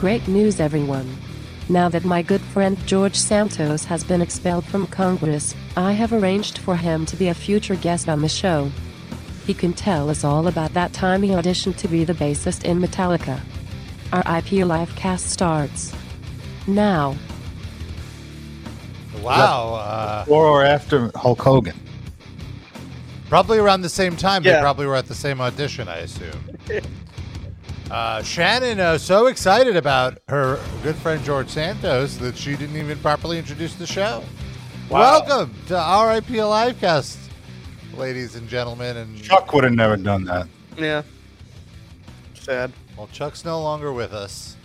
Great news, everyone. Now that my good friend George Santos has been expelled from Congress, I have arranged for him to be a future guest on the show. He can tell us all about that time he auditioned to be the bassist in Metallica. RIP live cast starts now. Wow. Uh, Before or after Hulk Hogan? probably around the same time. They probably were at the same audition, I assume. Uh, Shannon uh, so excited about her good friend George Santos that she didn't even properly introduce the show. Wow. Welcome to RIP Livecast, ladies and gentlemen. And Chuck would have never done that. Yeah. Sad. well, Chuck's no longer with us.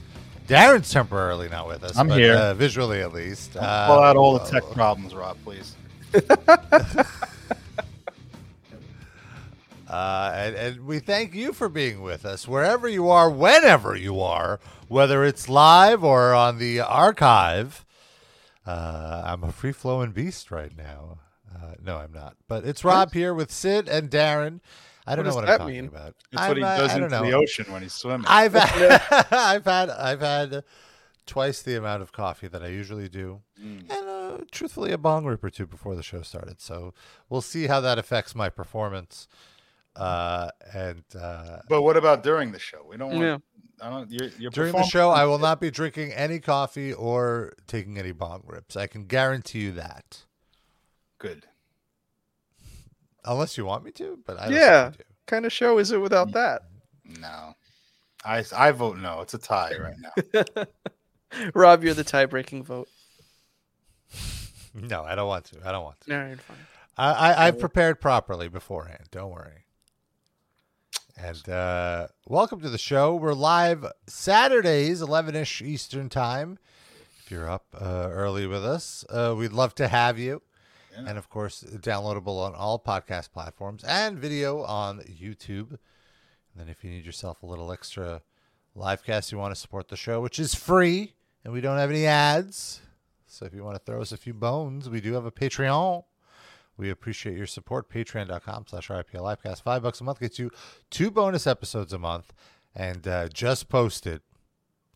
Darren's temporarily not with us. I'm but, here. uh, visually at least. Uh, Pull out all the tech problems, Rob, please. Uh, and, and we thank you for being with us wherever you are, whenever you are, whether it's live or on the archive. Uh, I'm a free flowing beast right now. Uh, no, I'm not. But it's Rob here with Sid and Darren. I don't What know what that I'm talking mean? about. That's I'm, what he does I into don't the ocean when he's swimming. I've I've had I've had twice the amount of coffee that I usually do, and uh, truthfully, a bong rip or two before the show started. So we'll see how that affects my performance. Uh, and uh, but what about during the show? We don't want. Yeah. I don't. You're, you're during the show, I will not be drinking any coffee or taking any bong rips. I can guarantee you that, Good. unless you want me to. But I Yeah. think kind of show is it without that? No. I I vote no. It's a tie right now. Rob, you're the tie-breaking vote. No, I don't want to. I don't want to. No, you're fine. I, I, I've prepared properly beforehand. Don't worry. And uh, welcome to the show. We're live Saturdays, 11 ish Eastern Time. If you're up uh, early with us, uh, we'd love to have you. Yeah. And of course, downloadable on all podcast platforms and video on YouTube. And then if you need yourself a little extra live cast, you want to support the show, which is free, and we don't have any ads. So if you want to throw us a few bones, we do have a Patreon. We appreciate your support. Patreon.com slash RIPL Livecast. Five bucks a month gets you two bonus episodes a month. And uh, just posted,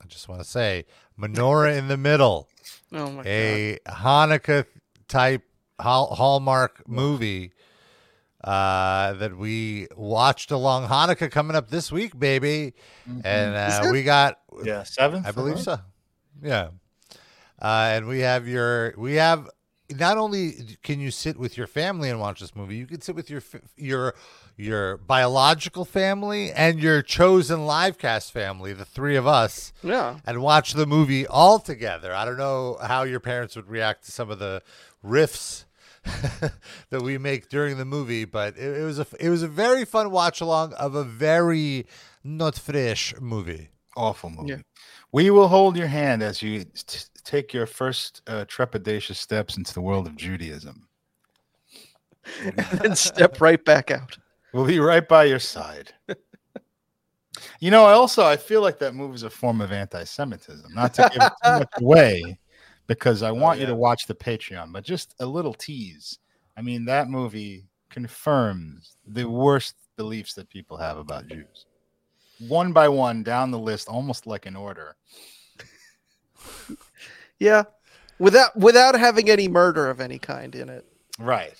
I just want to say, Menorah in the Middle, Oh my god. a Hanukkah type Hall- Hallmark movie uh, that we watched along Hanukkah coming up this week, baby. And uh, we got Yeah, seventh. I believe so. Yeah. Uh, and we have your we have not only can you sit with your family and watch this movie, you can sit with your your your biological family and your chosen live cast family, the three of us, Yeah. and watch the movie all together. I don't know how your parents would react to some of the riffs that we make during the movie, but it, it was a it was a very fun watch along of a very not fresh movie. Awful movie. Yeah. We will hold your hand as you t- take your first uh, trepidatious steps into the world of Judaism. and then step right back out. We'll be right by your side. you know, I also I feel like that movie is a form of anti-Semitism. Not to give it too much away, because I want you to watch the Patreon, but just a little tease. I mean, that movie confirms the worst beliefs that people have about Jews. One by one, down the list, almost like an order. Yeah. Without without having any murder of any kind in it. Right.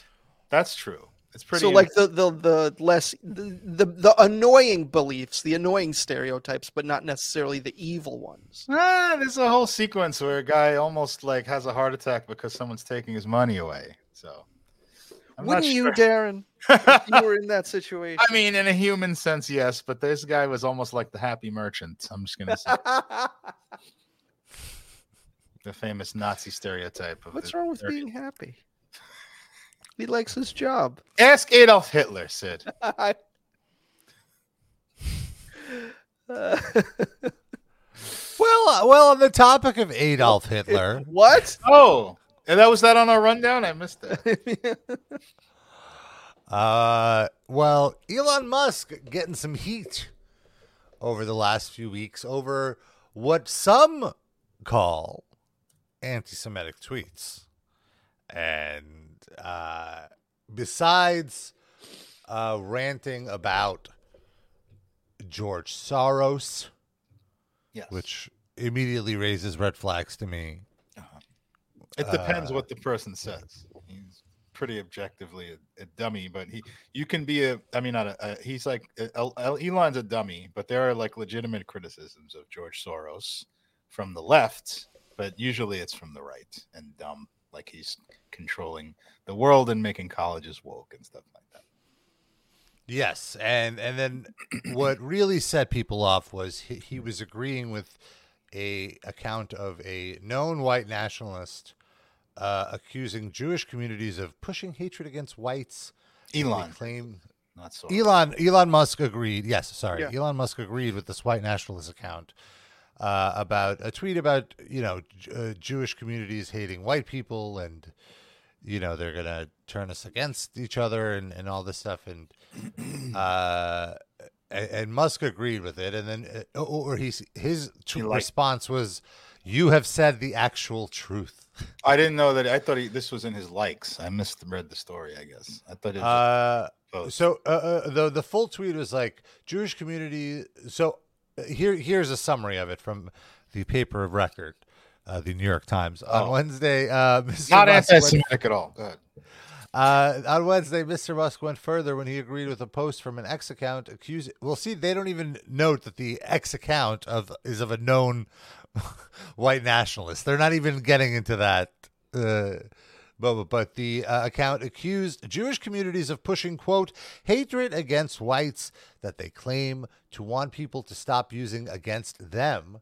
That's true. It's pretty. so like the the the less the, the the annoying beliefs, the annoying stereotypes, but not necessarily the evil ones. Ah, there's a whole sequence where a guy almost like has a heart attack because someone's taking his money away. So, I'm Wouldn't you. Darren? If you were in that situation. I mean, in a human sense, yes, but this guy was almost like the happy merchant. I'm just gonna say the famous Nazi stereotype. Of What's the wrong with 30s. being happy? He likes his job. Ask Adolf Hitler, Sid. Uh, Well, uh, well, on the topic of Adolf Hitler, what? Oh, and that was that on our rundown. I missed that. uh, well, Elon Musk getting some heat over the last few weeks over what some call anti-Semitic tweets, and uh, besides uh, ranting about George Soros. Yes. which immediately raises red flags to me. It depends Uh, what the person says. He's pretty objectively a, a dummy, but he you can be a. I mean, not a. a he's like a, El- Elon's a dummy, but there are like legitimate criticisms of George Soros from the left, but usually it's from the right and dumb, like he's controlling the world and making colleges woke and stuff like that. Yes, and and then what really set people off was he, he was agreeing with a account of a known white nationalist uh, accusing Jewish communities of pushing hatred against whites. Elon, claim not so. Elon Elon Musk agreed. Yes, sorry, Yeah. Elon Musk agreed with this white nationalist account uh, about a tweet about you know uh, Jewish communities hating white people and you know they're gonna turn us against each other and, and all this stuff and uh and, and Musk agreed with it and then uh, or he's his t- He response was you have said the actual truth I didn't know that. I thought he, this was in his likes. I misread the story. I guess I thought it was uh. So uh, uh, the the full tweet was like Jewish community. So here here's a summary of it from the paper of record, uh, the New York Times on Oh. Wednesday. Uh, Mr. not anti-Semitic at all. Good. uh, on Wednesday, Mr. Musk went further when he agreed with a post from an X account accusing. Well, see, they don't even note that the X account of is of a known white nationalist. They're not even getting into that. Uh, but, but the uh, account accused Jewish communities of pushing, quote, hatred against whites that they claim to want people to stop using against them.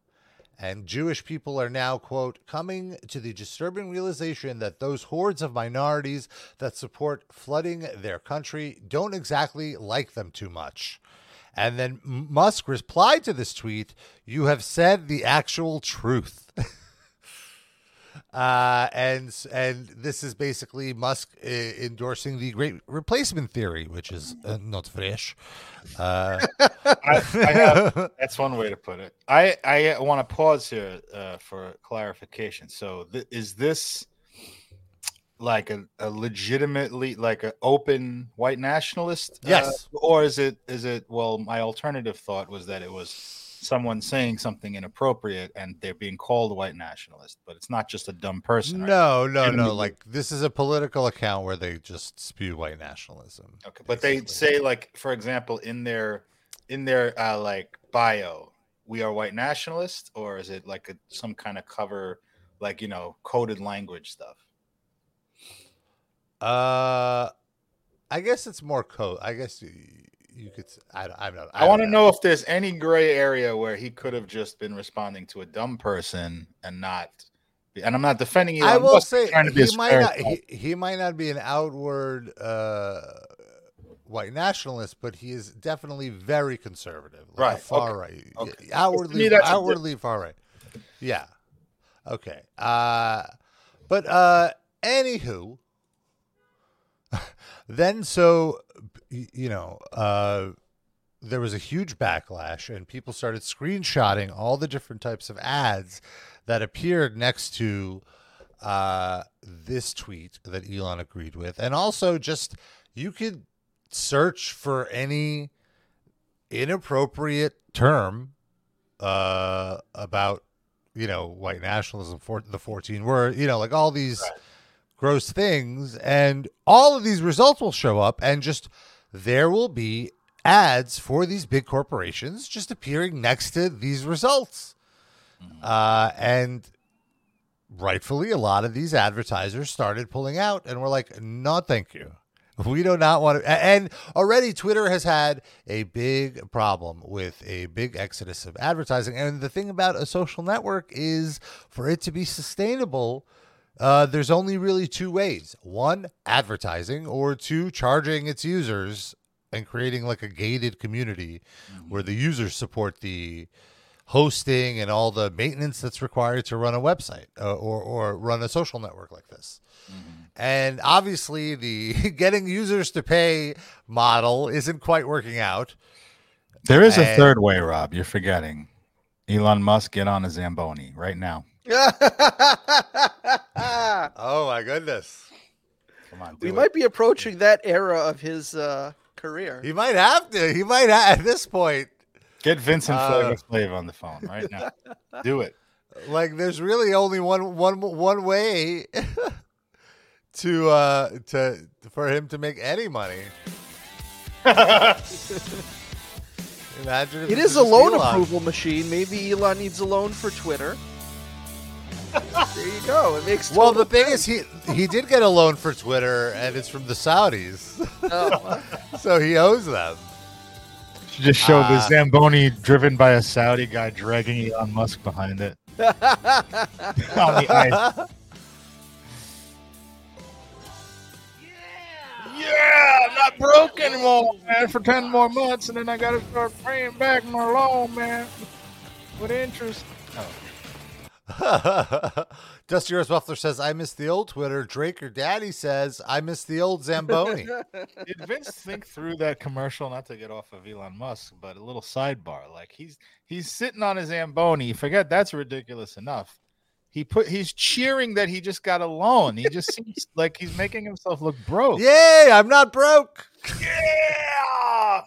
And Jewish people are now, quote, coming to the disturbing realization that those hordes of minorities that support flooding their country don't exactly like them too much. And then Musk replied to this tweet, You have said the actual truth. uh, and and this is basically Musk uh, endorsing the great replacement theory, which is uh, not fresh. Uh, I, I have, that's one way to put it. I I want to pause here uh, for clarification. So, th- is this like a, a legitimately like an open white nationalist? Yes. or is it is it? Well, my alternative thought was that it was someone saying something inappropriate and they're being called a white nationalist, but it's not just a dumb person. right? no, no, no. Legitimately. Like this is a political account where they just spew white nationalism. Okay, but they say like, for example, in their in their uh, like bio, we are white nationalists, or is it like a, some kind of cover, like you know, coded language stuff? Uh, I guess it's more code. I guess you could. I, don't- I don't know. I, want to know if there's any gray area where he could have just been responding to a dumb person and not. And I'm not defending you. I I'm will say trying to be he might not. He, he might not be an outward uh, white nationalist, but he is definitely very conservative, like Right, far right, okay. Outwardly, a outwardly far right. Yeah. Okay. Uh, but uh, anywho, then so you know uh there was a huge backlash and people started screenshotting all the different types of ads that appeared next to uh this tweet that Elon agreed with and also just you could search for any inappropriate term uh about you know white nationalism for the 14 word you know like all these Right. Gross things and all of these results will show up and just there will be ads for these big corporations just appearing next to these results. Uh, and rightfully a lot of these advertisers started pulling out and we're like no thank you. We do not want to and already twitter has had a big problem with a big exodus of advertising and the thing about a social network is for it to be sustainable uh, there's only really two ways one advertising or two charging its users and creating like a gated community where the users support the hosting and all the maintenance that's required to run a website uh, or or run a social network like this. And obviously, the getting users to pay model isn't quite working out. There is a third way, Rob. You're forgetting. Elon Musk, get on a Zamboni right now. Oh my goodness! Come on, we it. might be approaching that era of his uh, career. He might have to. He might have, at this point. get Vincent Uh, Flavor Flav on the phone right now. do it. like there's really only one one one way to uh to for him to make any money. Imagine if It a loan Elon. approval machine. Maybe Elon needs a loan for Twitter. There you go. It makes Well, the thing is, he he did get a loan for Twitter, and it's from the Saudis, Oh, so he owes them. Should just show the Ah. Zamboni driven by a Saudi guy dragging Elon Musk behind it on the ice. Yeah, I'm not broke anymore, man, for 10 more months, and then I gotta start paying back my loan, man, with interest. Dusty Rose Buffler says, "I miss the old Twitter." Drake or Daddy says, "I miss the old Zamboni." Did Vince think through that commercial? Not to get off of Elon Musk, but a little sidebar. Like he's he's sitting on his Zamboni. Forget that's ridiculous enough. He put he's cheering that he just got a loan. He just seems like he's making himself look broke. Yay! I'm not broke. Yeah.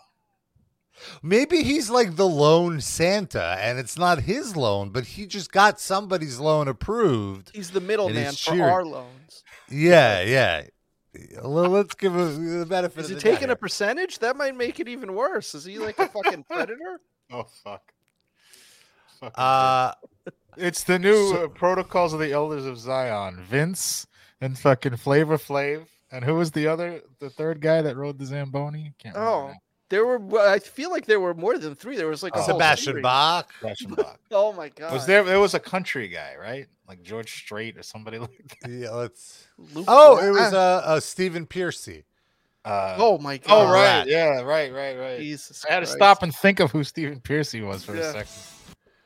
Maybe he's like the lone Santa, and it's not his loan, but he just got somebody's loan approved. he's the middleman for our loans. Yeah, yeah. Well, let's give him the benefit. Is of he the taking doubt a percentage? That might make it even worse. Is he like a fucking predator? Oh fuck. Fucking. Uh, It's the new uh, protocols of the elders of Zion. Vince and fucking Flavor Flav. And who was the other, the third guy that rode the Zamboni? Can't remember Oh, now. There were. I feel like there were more than three. There was like Oh. whole Sebastian. Bach. Sebastian Bach. Oh my god. Was there? There was a country guy, right? Like George Strait or somebody like that. Yeah, let's. Luke Oh, Brown? it was uh, uh Stephen Pearcy. Uh, Oh my god. oh, right, yeah, right, right, right. Jesus. I had to stop and think of who Stephen Pearcy was for Yeah. a second.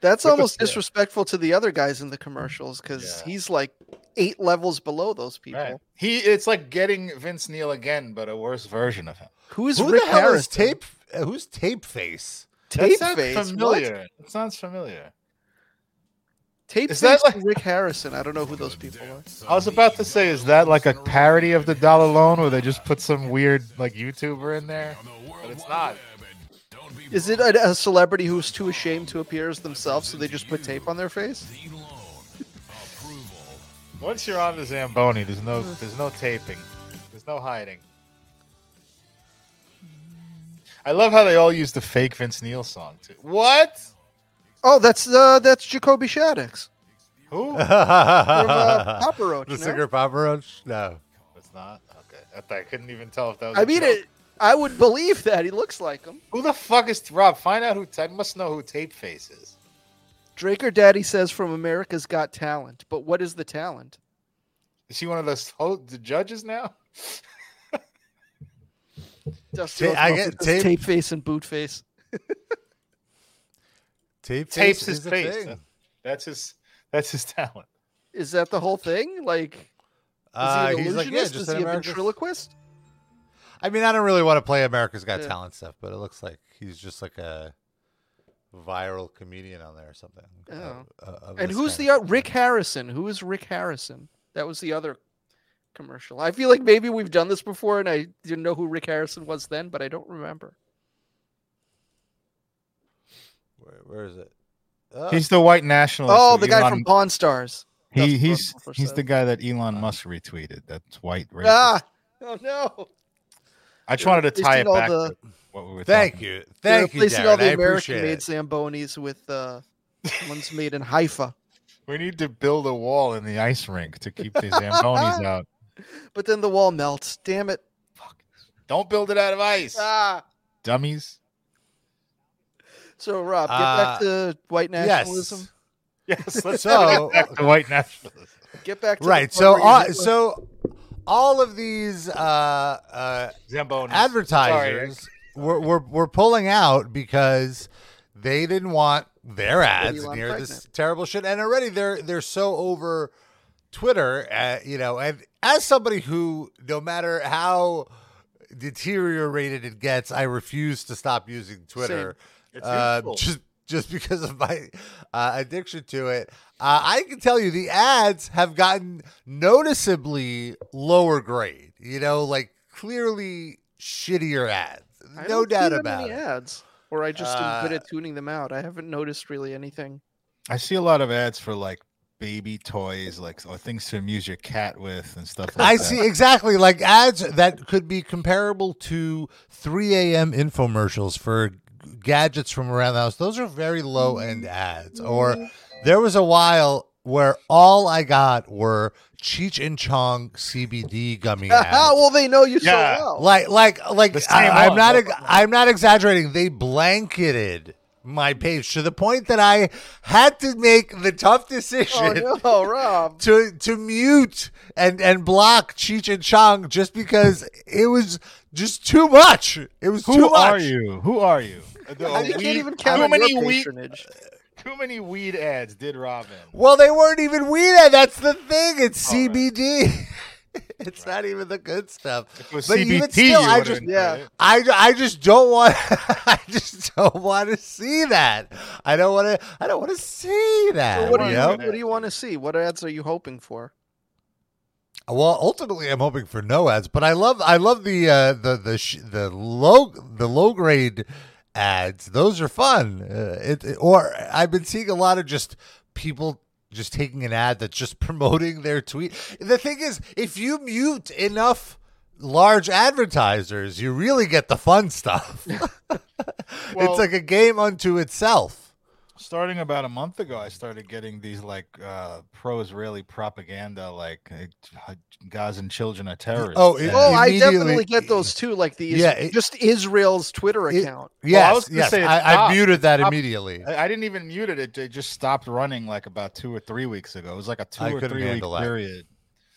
That's almost disrespectful to the other guys in the commercials because Yeah. he's like eight levels below those people. Right. He, it's like getting Vince Neil again, but a worse version of him. Who is Who Rick the hell Harrison? is Tape? Uh, who's Tape Face? That Tape sounds face. What? familiar. It sounds familiar. Tape Is face that like- Rick Harrison. I don't know who those people are. I was about to say, is that like a parody of the dollar loan where they just put some weird like YouTuber in there? But it's not. Is it a, a celebrity who's too ashamed to appear as themselves, so they just put tape on their face? Once you're on the Zamboni, there's no there's no taping. There's no hiding. I love how they all use the fake Vince Neil song too. What? Oh, that's uh, that's Jacoby Shaddix Who? from uh, the Papa Roach. no? singer Papa Roach? No. It's not. Okay, I, I couldn't even tell if that was. I mean, joke. it. I would believe that he looks like him. Who the fuck is Rob? Find out who. I must know who Tape Face is. Drake or Daddy says from America's Got Talent, but what is the talent? Is he one of those ho- the judges now? Dusty Ta- I get says tape- tape face and boot face. Tape Tapes Face his is a face. thing. That's his. That's his talent. Is that the whole thing? Like, is Uh, he an he's illusionist? like, yeah, just is he a America's- ventriloquist? I mean, I don't really want to play America's Got Yeah. Talent stuff, but it looks like he's just like a viral comedian on there or something. Oh. of- of And who's the uh, Rick Harrison? Who is Rick Harrison? That was the other commercial. I feel like maybe we've done this before, and I didn't know who Rick Harrison was then, but I don't remember. Where, where is it? Oh, He's the white nationalist. Oh, that the guy from Pawn Stars. He, he's he's the guy that Elon Musk retweeted. That's white racist. Ah, oh no! I just wanted to tie it replacing all back the- to what we were. thank talking you, They're thank you, replacing all the American-made. Zambonis with uh, ones made in Haifa. We need to build a wall in the ice rink to keep the zambonis out. But then the wall melts. Damn it! Fuck. Don't build it out of ice, Ah. dummies. So Rob, get Uh, back to white nationalism. Yes. Yes, let's So- get back to white nationalism. Get back to Right. part So, uh, so all of these uh, uh, Zambonis. advertisers were, were were pulling out because they didn't want their ads Elon near this terrible shit. And already they're they're so over Twitter, uh, you know. And as somebody who, no matter how deteriorated it gets, I refuse to stop using Twitter. It's Uh, just just because of my uh, addiction to it. Uh, I can tell you the ads have gotten noticeably lower grade. You know, like clearly shittier ads. I No don't see doubt that about many it. ads. Or I just am good Uh, at tuning them out. I haven't noticed really anything. I see a lot of ads for like baby toys, like or things to amuse your cat with and stuff like that. I that. see exactly like ads that could be comparable to 3 a.m. infomercials for gadgets from around the house. Those are very low end ads. Or there was a while where all I got were Cheech and Chong CBD gummy ads. well, they know you Yeah. so well. like like like The same I, am one. not ex- I'm not exaggerating. They blanketed my page to the point that I had to make the tough decision oh no, Rob. to to mute and and block Cheech and Chong just because it was just too much. It was Who too much. are you? Who are you? The You can't weed- even count too on many your weed, patronage. Too many weed ads did Robin. Well, they weren't even weed. ads. That's the thing. It's Oh, right. CBD. it's not even the good stuff. It was But CBT, even still, I just- Yeah. it. I, I just don't want I just don't want to see that. I don't want to I don't want to see that. Well, what do you you know? What do you want to see? What ads are you hoping for? Well, ultimately, I'm hoping for no ads, but I love I love the uh, the the sh- the low the low grade ads. Those are fun. Uh, it, it- or I've been seeing a lot of just people just taking an ad that's just promoting their tweet. The thing is, if you mute enough large advertisers, you really get the fun stuff. Well- it's like a game unto itself. Starting about a month ago, I started getting these like uh, pro-Israeli propaganda, like uh, Gazan children are terrorists. Oh, it- Oh, I definitely get those too. Like the Yeah, it- just Israel's Twitter It- account. Yes, was gonna yes. say I, I muted that Stopped. immediately. I, I didn't even mute it. it. It just stopped running like about two or three weeks ago. It was like a two I or three week that. period.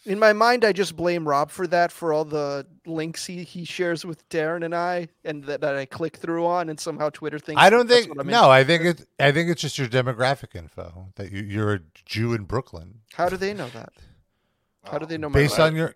In my mind, I just blame Rob for that, for all the links he, he shares with Darren and I, and that, that I click through on, and somehow Twitter thinks. I don't think no. I think it. I think it's just your demographic info that you, you're a Jew in Brooklyn, How do they know that? How do they know my based on your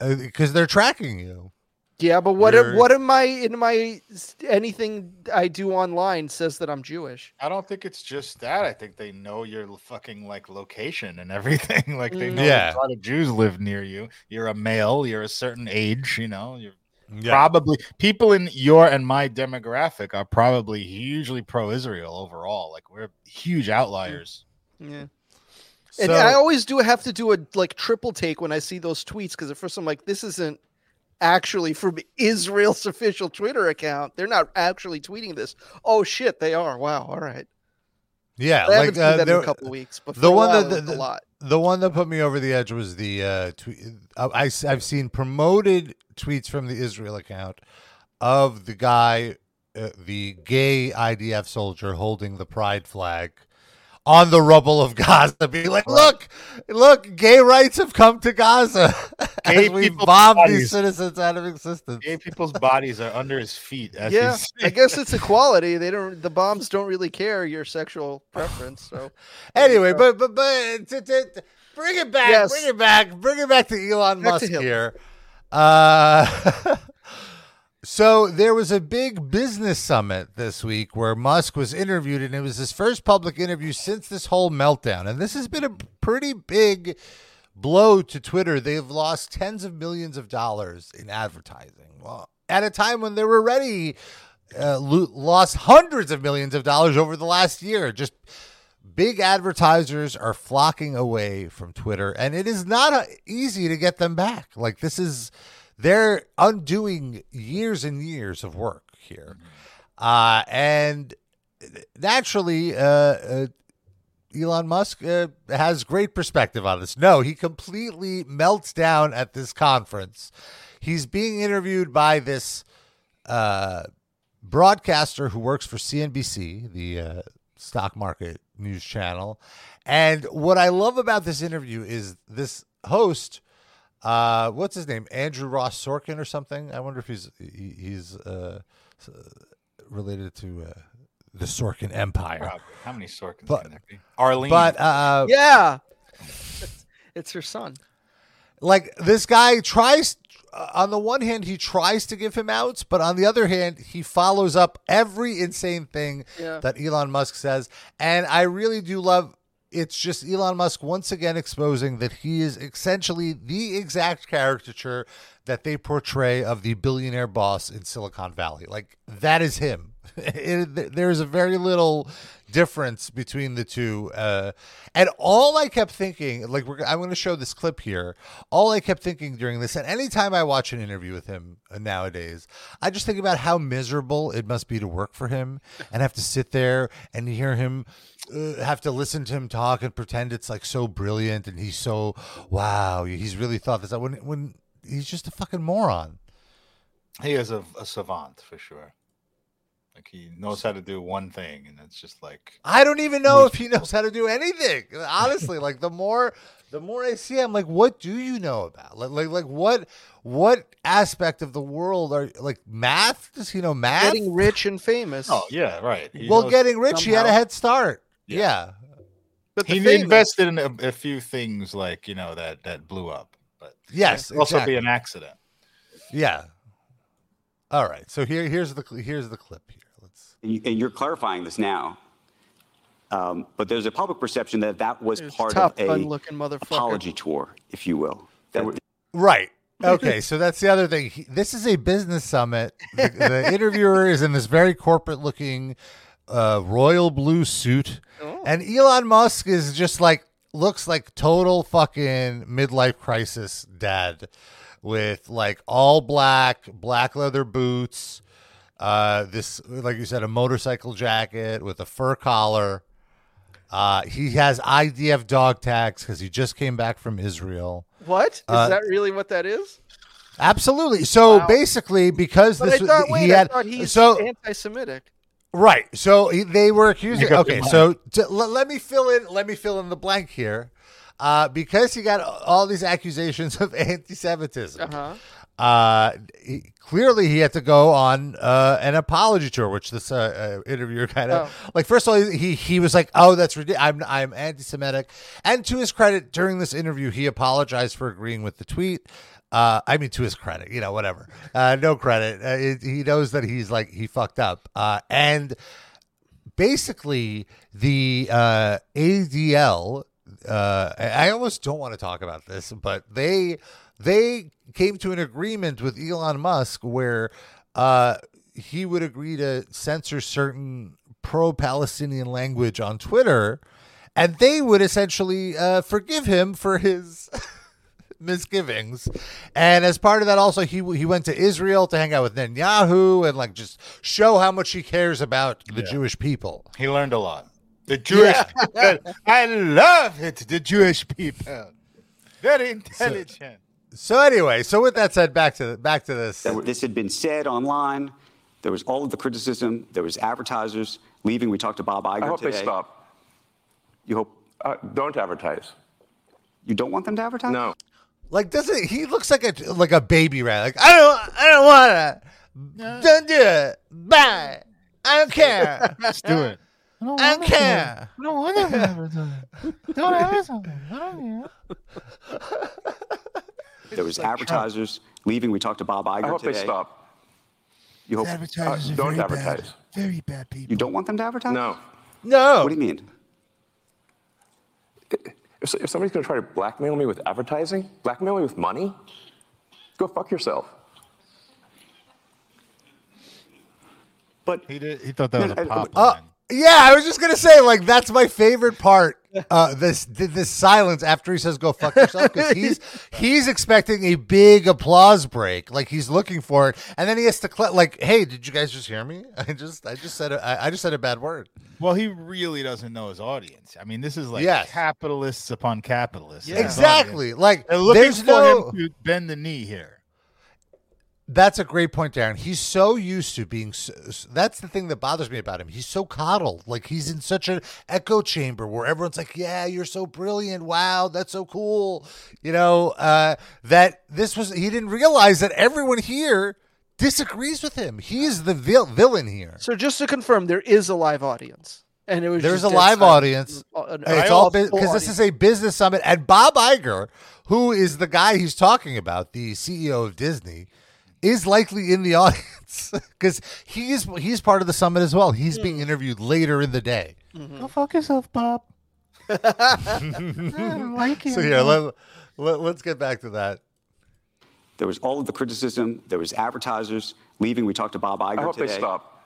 uh, because they're tracking you. Yeah, but what You're- what am I in my anything I do online says that I'm Jewish? I don't think it's just that. I think they know your fucking like location and everything. like they Mm. know Yeah. a lot of Jews live near you. You're a male. You're a certain age. You know. You're Yeah. probably people in your and my demographic are probably hugely pro-Israel overall. Like we're huge outliers. Yeah. So, And I always do have to do a like triple take when I see those tweets because at first I'm like, this isn't actually from Israel's official Twitter account. They're not actually tweeting this. Oh shit, they are. Wow. All right. yeah, I like uh, there- a couple weeks, but the one while, that- the- a lot. the one that put me over the edge was the uh, tweet. I, have seen promoted tweets from the Israel account of the guy, uh, the gay IDF soldier holding the pride flag on the rubble of Gaza, being like, "Look, look, gay rights have come to Gaza Gay as we people's bomb these citizens out of existence." Gay people's bodies are under his feet. As Yeah, he's- I guess it's equality. They don't. The bombs don't really care your sexual preference. So Anyway, but but but to, to, to- bring it back, Yes. bring it back, bring it back to Elon Back Musk him. here. Uh, so there was a big business summit this week where Musk was interviewed, and it was his first public interview since this whole meltdown. And this has been a pretty big blow to Twitter. They've lost tens of millions of dollars in advertising. Well, at a time when they were already uh, lo- lost hundreds of millions of dollars over the last year. Just big advertisers are flocking away from Twitter, and it is not uh, easy to get them back. Like this is they're undoing years and years of work here, uh, and naturally, uh, uh, Elon Musk uh, has great perspective on this. No, he completely melts down at this conference. He's being interviewed by this uh, broadcaster who works for CNBC, the uh, stock market news channel. And what I love about this interview is this host. Uh, what's his name? Andrew Ross Sorkin or something? I wonder if he's he, he's uh, related to uh, the Sorkin Empire. Probably. How many Sorkins But- can there be? Arlene. But uh, yeah, it's, it's her son. like this guy tries uh, on the one hand he tries to give him outs but on the other hand he follows up every insane thing Yeah. that Elon Musk says and I really do love it's just Elon Musk once again exposing that he is essentially the exact caricature that they portray of the billionaire boss in Silicon Valley. Like that is him. It, there's a very little difference between the two. Uh, and all I kept thinking, like we're, I'm going to show this clip here. All I kept thinking during this, and anytime I watch an interview with him uh, nowadays, I just think about how miserable it must be to work for him and have to sit there and hear him uh, have to listen to him talk and pretend it's like so brilliant and he's so wow he's really thought this out when when he's just a fucking moron He is a, a savant for sure. Like he knows how to do one thing, and it's just like i don't even know if he knows how to do anything honestly like the more the more i see him like what do you know about like like, like what what aspect of the world are like math does he know math Getting rich and famous. oh yeah, right. He well getting rich he had a head start Yeah. yeah. but he famous- invested in a, a few things like you know that that blew up, but yes it could also be an accident. yeah all right so here here's the here's the clip here let's and you- and you're clarifying this now. Um, but there's a public perception that that was There's part Top of a Gun looking motherfucker. apology tour, if you will. That, Right. Okay, so that's the other thing. He, this is a business summit. The, the interviewer is in this very corporate looking uh, royal blue suit, Oh. and Elon Musk is just like looks like total fucking midlife crisis dad with like all black, black leather boots, uh, this like you said, a motorcycle jacket with a fur collar. Uh, he has IDF dog tags because he just came back from Israel. What is Uh, that really what that is? Absolutely. So Wow. basically, because But this I thought, wait, he I had he's so anti-Semitic. right. So he, they were accusing. Okay, so to, let, let me fill in. Let me fill in the blank here, uh, because he got all these accusations of anti-Semitism. Uh-huh. Uh, he, clearly, he had to go on uh, an apology tour, which this uh, uh, interviewer kind of Oh. like. First of all, he he was like, "Oh, that's ridiculous. I'm I'm anti-Semitic," and to his credit, during this interview, he apologized for agreeing with the tweet. Uh, I mean, to his credit, you know, whatever. Uh, no credit. Uh, it, he knows that he's like he fucked up. Uh, and basically, the uh, ADL. Uh, I almost don't want to talk about this, but they they came to an agreement with Elon Musk where uh, he would agree to censor certain pro-Palestinian language on Twitter, and they would essentially uh, forgive him for his misgivings. And as part of that, also he he went to Israel to hang out with Netanyahu and like just show how much he cares about the Yeah. Jewish people. He learned a lot. The Jewish people, I love it. The Jewish people, very intelligent. So anyway, so with that said, back to back to this. this had been said online. There was all of the criticism. There was advertisers leaving. We talked to Bob Iger I hope today. they stop. You hope Uh, don't advertise. you don't want them to advertise? No. Like, doesn't he looks like a like a baby rat? Like, I don't, I don't wanna, don't do it. Bye. I don't care. Let's do it. I don't care. I don't want to advertise. Don't advertise. I don't care. There was advertisers leaving. We talked to Bob Iger I hope today. they stop. You hope Advertisers Uh, are don't very advertise. bad. Very bad people. you don't want them to advertise? No. No. What do you mean? If, if somebody's going to try to blackmail me with advertising, blackmail me with money, go fuck yourself. But He did. He thought that was No, a I- pop Uh, line. Yeah, I was just gonna say like that's my favorite part. Uh, this this silence after he says "go fuck yourself" because he's he's expecting a big applause break, like he's looking for it, and then he has to cl- like, "Hey, did you guys just hear me? I just I just said a, I, I just said a bad word." Well, he really doesn't know his audience. I mean, this is like Yes. capitalists upon capitalists. Yeah. Exactly. Like. They're looking there's for no. him to bend the knee here. That's a great point, Darren. He's so used to being. So, that's the thing that bothers me about him. He's so coddled. Like he's in such an echo chamber where everyone's like, "Yeah, you're so brilliant. Wow, that's so cool." You know uh, that this was. He didn't realize that everyone here disagrees with him. He is the vil- villain here. So just to confirm, there is a live audience, and it was There's just a live silent. audience. An- It's all because this is a business summit, and Bob Iger, who is the guy he's talking about, the CEO of Disney, is likely in the audience because he's he's part of the summit as well. He's being interviewed later in the day. Go fuck yourself, Bob. I don't like it. So here, let, let, let's get back to that. there was all of the criticism. There was advertisers leaving. We talked to Bob Iger I hope today. they stop.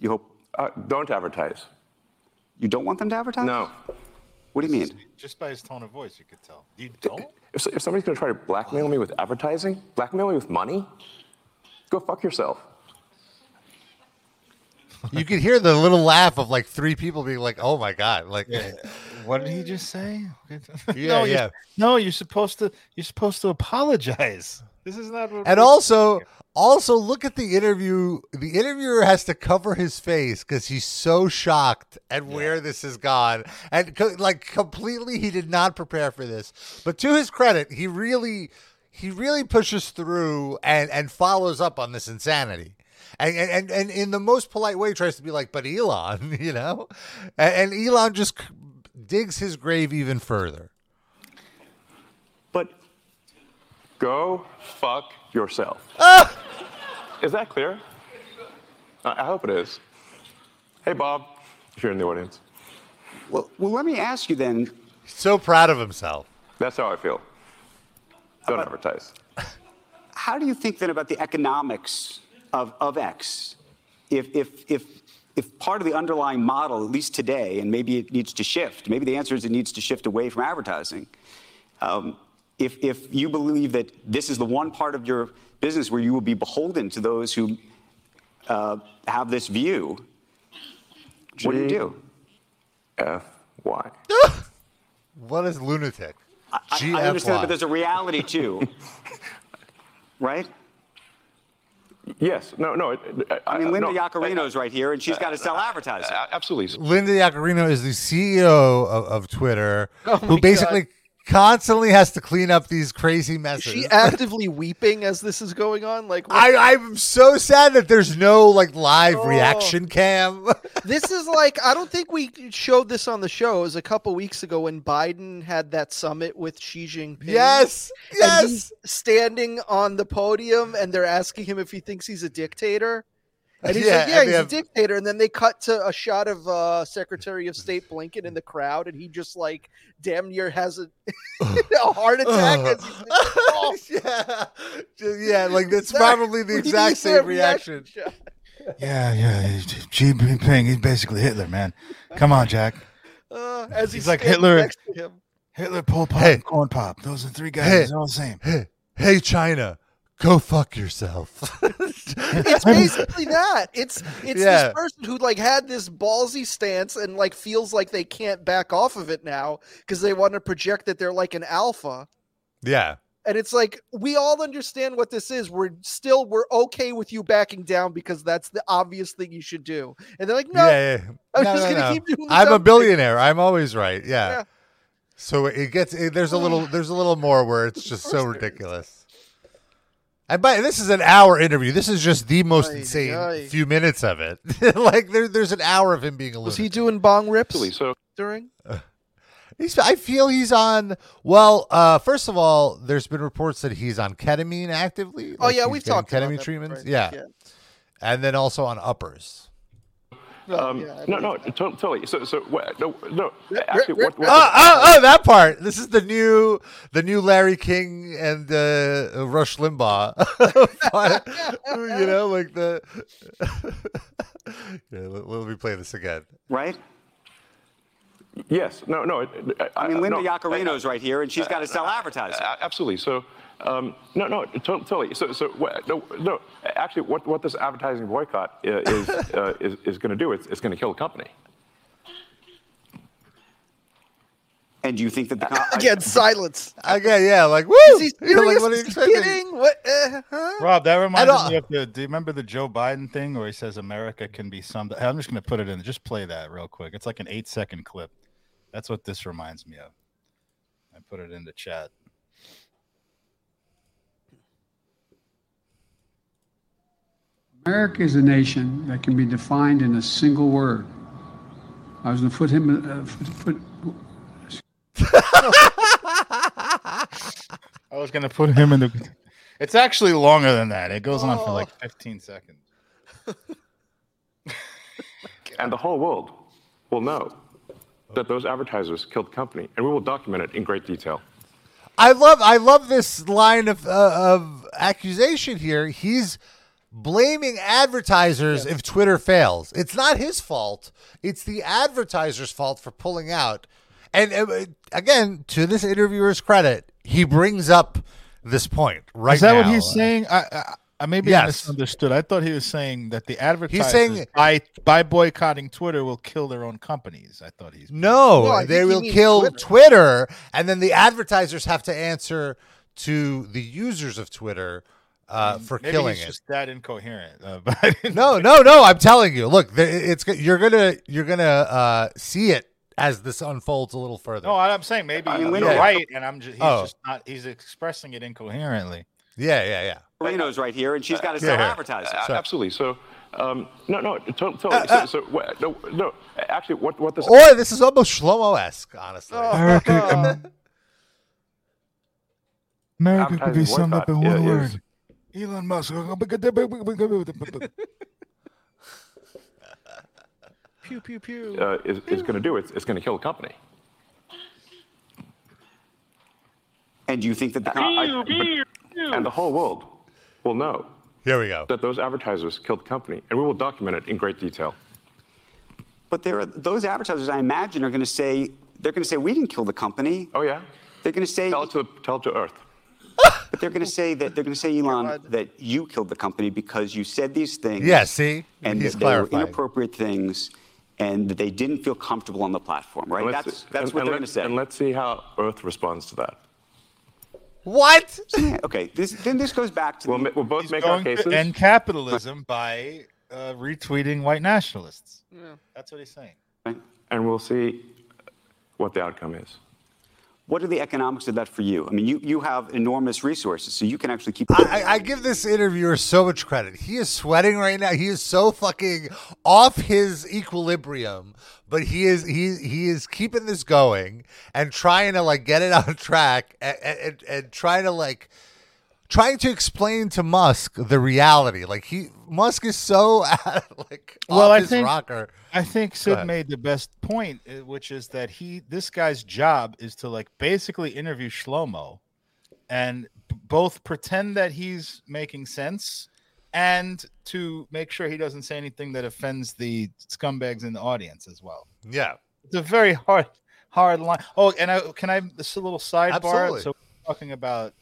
You hope Uh, don't advertise. You don't want them to advertise? No. What do you mean? Just by his tone of voice, you could tell. You don't? If, if somebody's going to try to blackmail me with advertising, blackmail me with money, go fuck yourself. You could hear the little laugh of like three people being like, "Oh my god!" Like, yeah, What did he just say? yeah. no, you're, no, you're supposed to. You're supposed to apologize. This is not. What And we're- also, also look at the interview. The interviewer has to cover his face because he's so shocked at where this has gone, and co- like completely, he did not prepare for this. But to his credit, he really, he really pushes through and and follows up on this insanity. And, and and in the most polite way, tries to be like, "But Elon, you know," and, and Elon just c- digs his grave even further. But Go fuck yourself. Is that clear? I I hope it is. Hey, Bob, if you're in the audience. well, well, let me ask you then. So proud of himself. That's how I feel. Don't advertise. How do you think then about the economics of, of X? If, if, if, if part of the underlying model, at least today, and maybe it needs to shift, maybe the answer is it needs to shift away from advertising. Um, if, if you believe that this is the one part of your business where you will be beholden to those who uh, have this view, what do you do? F Y. What is lunatic? I, I understand, but there's a reality too, right? Yes. No. No. it- I mean, Linda no, Yaccarino's right here, and she's got to sell advertising. Absolutely. Linda Yaccarino is the CEO of, of Twitter, Oh who my basically constantly has to clean up these crazy messages. Is she actively weeping as this is going on? Like, what- I, I'm so sad that there's no like live Oh. reaction cam. this is like I don't think we showed this on the show. It was a couple weeks ago when Biden had that summit with Xi Jinping. yes, yes. standing on the podium, and they're asking him if he thinks he's a dictator. And he's Yeah, like, "Yeah, he's they a dictator." And then they cut to a shot of uh, Secretary of State Blinken in the crowd, and he just like damn near has a, a heart attack. as he's like, "Oh." yeah, Just- yeah, like that's That- probably the exact same reaction. shot. Yeah, yeah. Xi Jinping, he's basically Hitler, man. Come on, Jack. Uh, as He's he's like Hitler. next to him. Hitler, Pol Pot, Hey. and Corn Pop. Those are three guys. Hey. They're all the same. Hey, hey, China, go fuck yourself. It's basically that. It's it's Yeah. this person who like had this ballsy stance and like feels like they can't back off of it now because they want to project that they're like an alpha. yeah, And it's like we all understand what this is. We're still we're okay with you backing down because that's the obvious thing you should do. And they're like, no, yeah, yeah. I'm No, just no, gonna no. keep doing. I'm a dumb thing." billionaire. I'm always right. Yeah. So it gets it, there's a little there's a little more where it's just so course there is. ridiculous. And by this is an hour interview. This is just the most Ay, insane ay. few minutes of it. like there, there's an hour of him being a Was he doing bong rips So during? He's, I feel he's on. Well, uh, first of all, there's been reports that he's on ketamine actively. Oh yeah, we've getting talked about ketamine that treatments. before, Yeah. yeah. and then also on uppers. Um, yeah, no, no, believe to- totally. So, so what, no, no. Actually, rip, what, what Oh, oh, oh, that part. This is the new, the new Larry King and uh, Rush Limbaugh. You know, like the. yeah, let, let me play this again. Right? Yes. No. No. it- I mean, Linda no, Yaccarino's right here, and she's got to sell advertising. A- Absolutely. So, um, no, no, totally. So, so no, no. Actually, what, what this advertising boycott uh, is uh, is, is going to do? It's, it's going to kill the company. And do you think that the com- Again, silence. Again, yeah, like, woo! Is he serious? like, what are you expecting? kidding? What? Uh, huh? Rob, that reminds me of the. Do you remember the Joe Biden thing where he says America can be summed? I'm just going to put it in. Just play that real quick. It's like an eight second clip. That's what this reminds me of. I put it in the chat. America is a nation that can be defined in a single word. I was going to put him. Uh, put, put, I was going to put him in the. It's actually longer than that. It goes on for like 15 seconds. And the whole world will know that those advertisers killed the company, and we will document it in great detail. I love I love this line of uh, of accusation here. He's blaming advertisers if Twitter fails. It's not his fault. It's the advertiser's fault for pulling out. And uh, again, to this interviewer's credit, he brings up this point right Is that what he's saying? I, I, I maybe Yes. I misunderstood. I thought he was saying that the advertisers he's saying- by by boycotting Twitter will kill their own companies. I thought he's No, No, they will kill Twitter. Twitter. and then the advertisers have to answer to the users of Twitter uh, for maybe killing he's it. just that incoherent. Uh, but No, no, no. I'm telling you. Look, it's you're gonna you're gonna uh, see it as this unfolds a little further. no, I'm saying maybe I mean, you're Leno- right, and I'm just he's Oh. just not. He's expressing it incoherently. yeah, yeah, yeah. Reno's right here, and she's got to Yeah, sell yeah. advertising. A- Sorry. Absolutely. So, um, no, no, to- totally. so, so no, no, actually, what, what this Or this is almost Shlomo esque, honestly. Oh. America, um, America could be summed up in one yeah, word. Is- Elon Musk. Pew pew pew. uh, is, is going to do, it's, it's going to kill the company. And do you think that the com- I- but- and the whole world will know Here we go. that those advertisers killed the company, and we will document it in great detail. but there are those advertisers I imagine are going to say they're going to say we didn't kill the company. Oh yeah, They're going to say tell it to tell it to Earth. but they're going to say that they're going to say Elon God. that you killed the company because you said these things. Yeah, see, and he's that they were inappropriate things, and that they didn't feel comfortable on the platform. Right? Let's- That's that's and- what and they're going to say. And let's see how Earth responds to that. What? Yeah, okay. This, then this goes back to We'll, the, we'll both He's make our going cases. to end capitalism by uh, retweeting white nationalists. Yeah. That's what he's saying. and we'll see what the outcome is. What are the economics of that for you? I mean, you, you have enormous resources, so you can actually keep. I, I- give this interviewer so much credit. He is sweating right now. He is so fucking off his equilibrium, but he is he he is keeping this going and trying to like get it on track and and, and trying to like trying to explain to Musk the reality. Like he Musk is so like Well, I his think- rocker. I think Sid made the best point, uh, which is that he this guy's job is to like basically interview Shlomo and both pretend that he's making sense and to make sure he doesn't say anything that offends the scumbags in the audience as well. Yeah. It's a very hard hard line. Oh, and I can I this a little sidebar. Absolutely. So we're talking about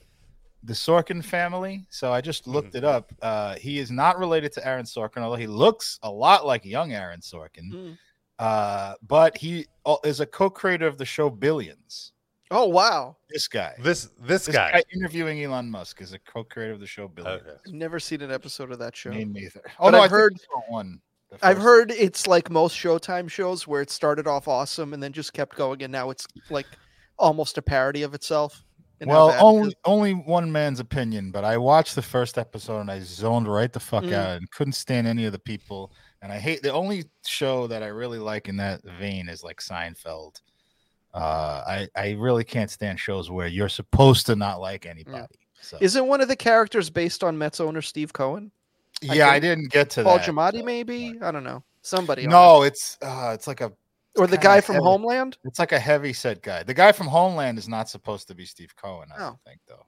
the Sorkin family. So I just Mm-hmm. looked it up. Uh, he is not related to Aaron Sorkin, although he looks a lot like young Aaron Sorkin. Hmm. Uh, but he uh, is a co-creator of the show Billions. Oh wow. This guy, This this, this guy. guy. interviewing Elon Musk is a co-creator of the show Billions. Okay. I've never seen an episode of that show. Me neither. Oh But no, I've heard- one. I've heard it's like most Showtime shows where it started off awesome and then just kept going, and now it's like almost a parody of itself. Well, only only one man's opinion, but I watched the first episode and I zoned right the fuck Mm. out and couldn't stand any of the people. And I hate the only show that I really like in that vein is like Seinfeld. Uh, I I really can't stand shows where you're supposed to not like anybody. So Isn't one of the characters based on Mets owner Steve Cohen? I yeah, I didn't get to Paul that. Giamatti, maybe? I don't know. Somebody. No, it's uh, it's like a Or the guy from heavy. Homeland? it's like a heavy set guy. The guy from Homeland is not supposed to be Steve Cohen. I Oh. don't think though.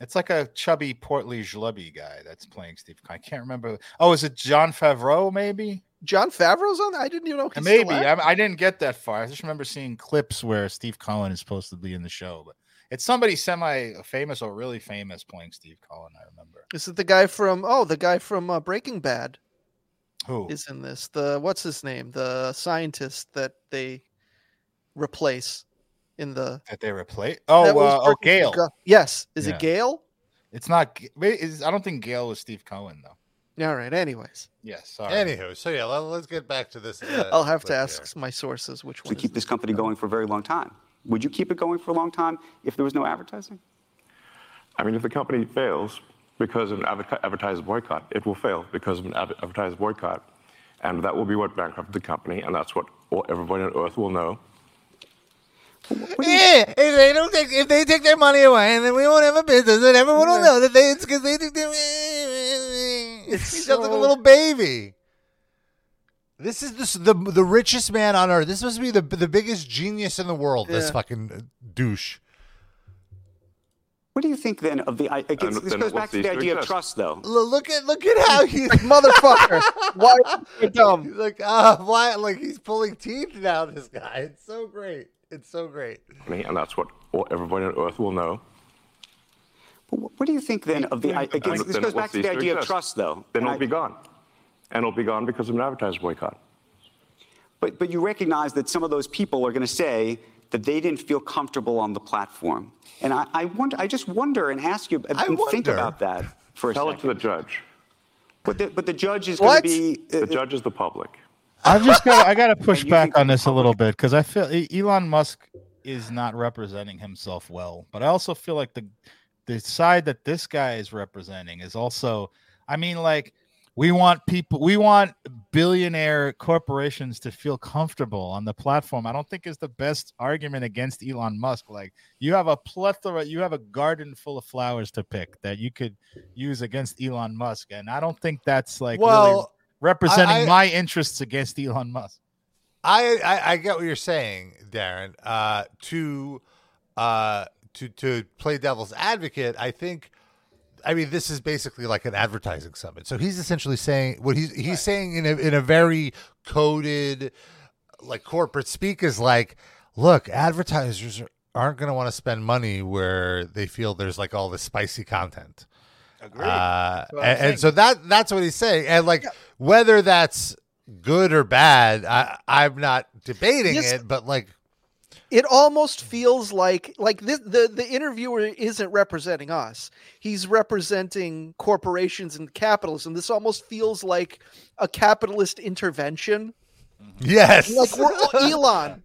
It's like a chubby, portly, schlubby guy that's playing Steve. Cohen. I can't remember. Oh, is it Jon Favreau? Maybe. Jon Favreau's on? I didn't even know. Maybe I, I didn't get that far. I just remember seeing clips where Steve Cohen is supposed to be in the show, but it's somebody semi-famous or really famous playing Steve Cohen. I remember Is it the guy from? Oh, the guy from uh, Breaking Bad who. is in this. The what's his name? The scientist that they replace in the. that they replace. Oh, uh, oh, working for Gale. Gu- Yes. Is Yeah. it Gale? It's not. G- is- I don't think Gale was Steve Cohen though. All right. Anyways, Yes. Sorry. Anywho, so yeah, let, us get back to this. uh, I'll have to ask here. my sources which one. to keep is this company going for a very long time. Would you keep it going for a long time if there was no advertising? I mean, if the company fails because of an adver- advertiser boycott, it will fail because of an adver- advertiser boycott. And that will be what bankrupted the company, and that's what all, everybody on earth will know. Yeah, if they don't take, if they take their money away, and then we won't have a business, and everyone will know that they it's because they think they. It's He sounds like a little baby. This is this, the the richest man on earth. This must be the the biggest genius in the world. This fucking douche. What do you think then of the? I, again, And this goes back to the cease to idea of trust, though. L- Look at look at how he's Motherfucker. Why are you so dumb? like uh why like he's pulling teeth now. This guy, it's so great. It's so great. and that's what everybody on Earth will know. But what do you think then of the? I, again, And this goes back to the cease to idea of trust, though. Then And it'll I- be gone, and it'll be gone because of an advertiser boycott. But but you recognize that some of those people are going to say that they didn't feel comfortable on the platform, and I, I wonder. I just wonder and ask you and I think about that for a Tell it to the judge. But the, but the judge is going to be. uh, The judge is the public. I've just got I got to push back on the this a little bit because I feel Elon Musk is not representing himself well, but I also feel like the the side that this guy is representing is also I mean like we want people we want billionaire corporations to feel comfortable on the platform. I don't think is the best argument against Elon Musk like you have a plethora you have a garden full of flowers to pick that you could use against Elon Musk and I don't think that's like really Well, representing I- my interests against Elon Musk. I, I I get what you're saying, Darren. Uh, to uh to to play devil's advocate, I think. I mean, this is basically like an advertising summit. So he's essentially saying what he's he's saying in a in a very coded, like corporate speak is like, look, advertisers are- aren't going to want to spend money where they feel there's like all this spicy content. Agreed. Uh, and, and so that that's what he's saying. And like whether that's good or bad, I, I'm not debating Yes. it, but like it almost feels like like this, the the interviewer isn't representing us. He's representing corporations and capitalism. This almost feels like a capitalist intervention. Yes, like we're elon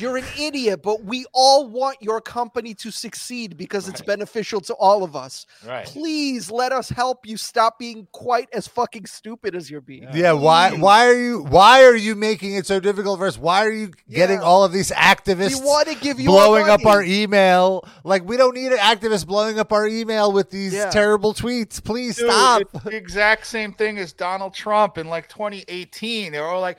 you're an idiot but we all want your company to succeed because it's beneficial to all of us Right. please let us help you stop being quite as fucking stupid as you're being yeah. Why why are you why are you making it so difficult for us? Why are you getting Yeah. all of these activists we want to give you blowing up our email? Like we don't need an activist blowing up our email with these Yeah. terrible tweets. Please Dude, stop. It's the exact same thing as Donald Trump in like 2018. They were all like,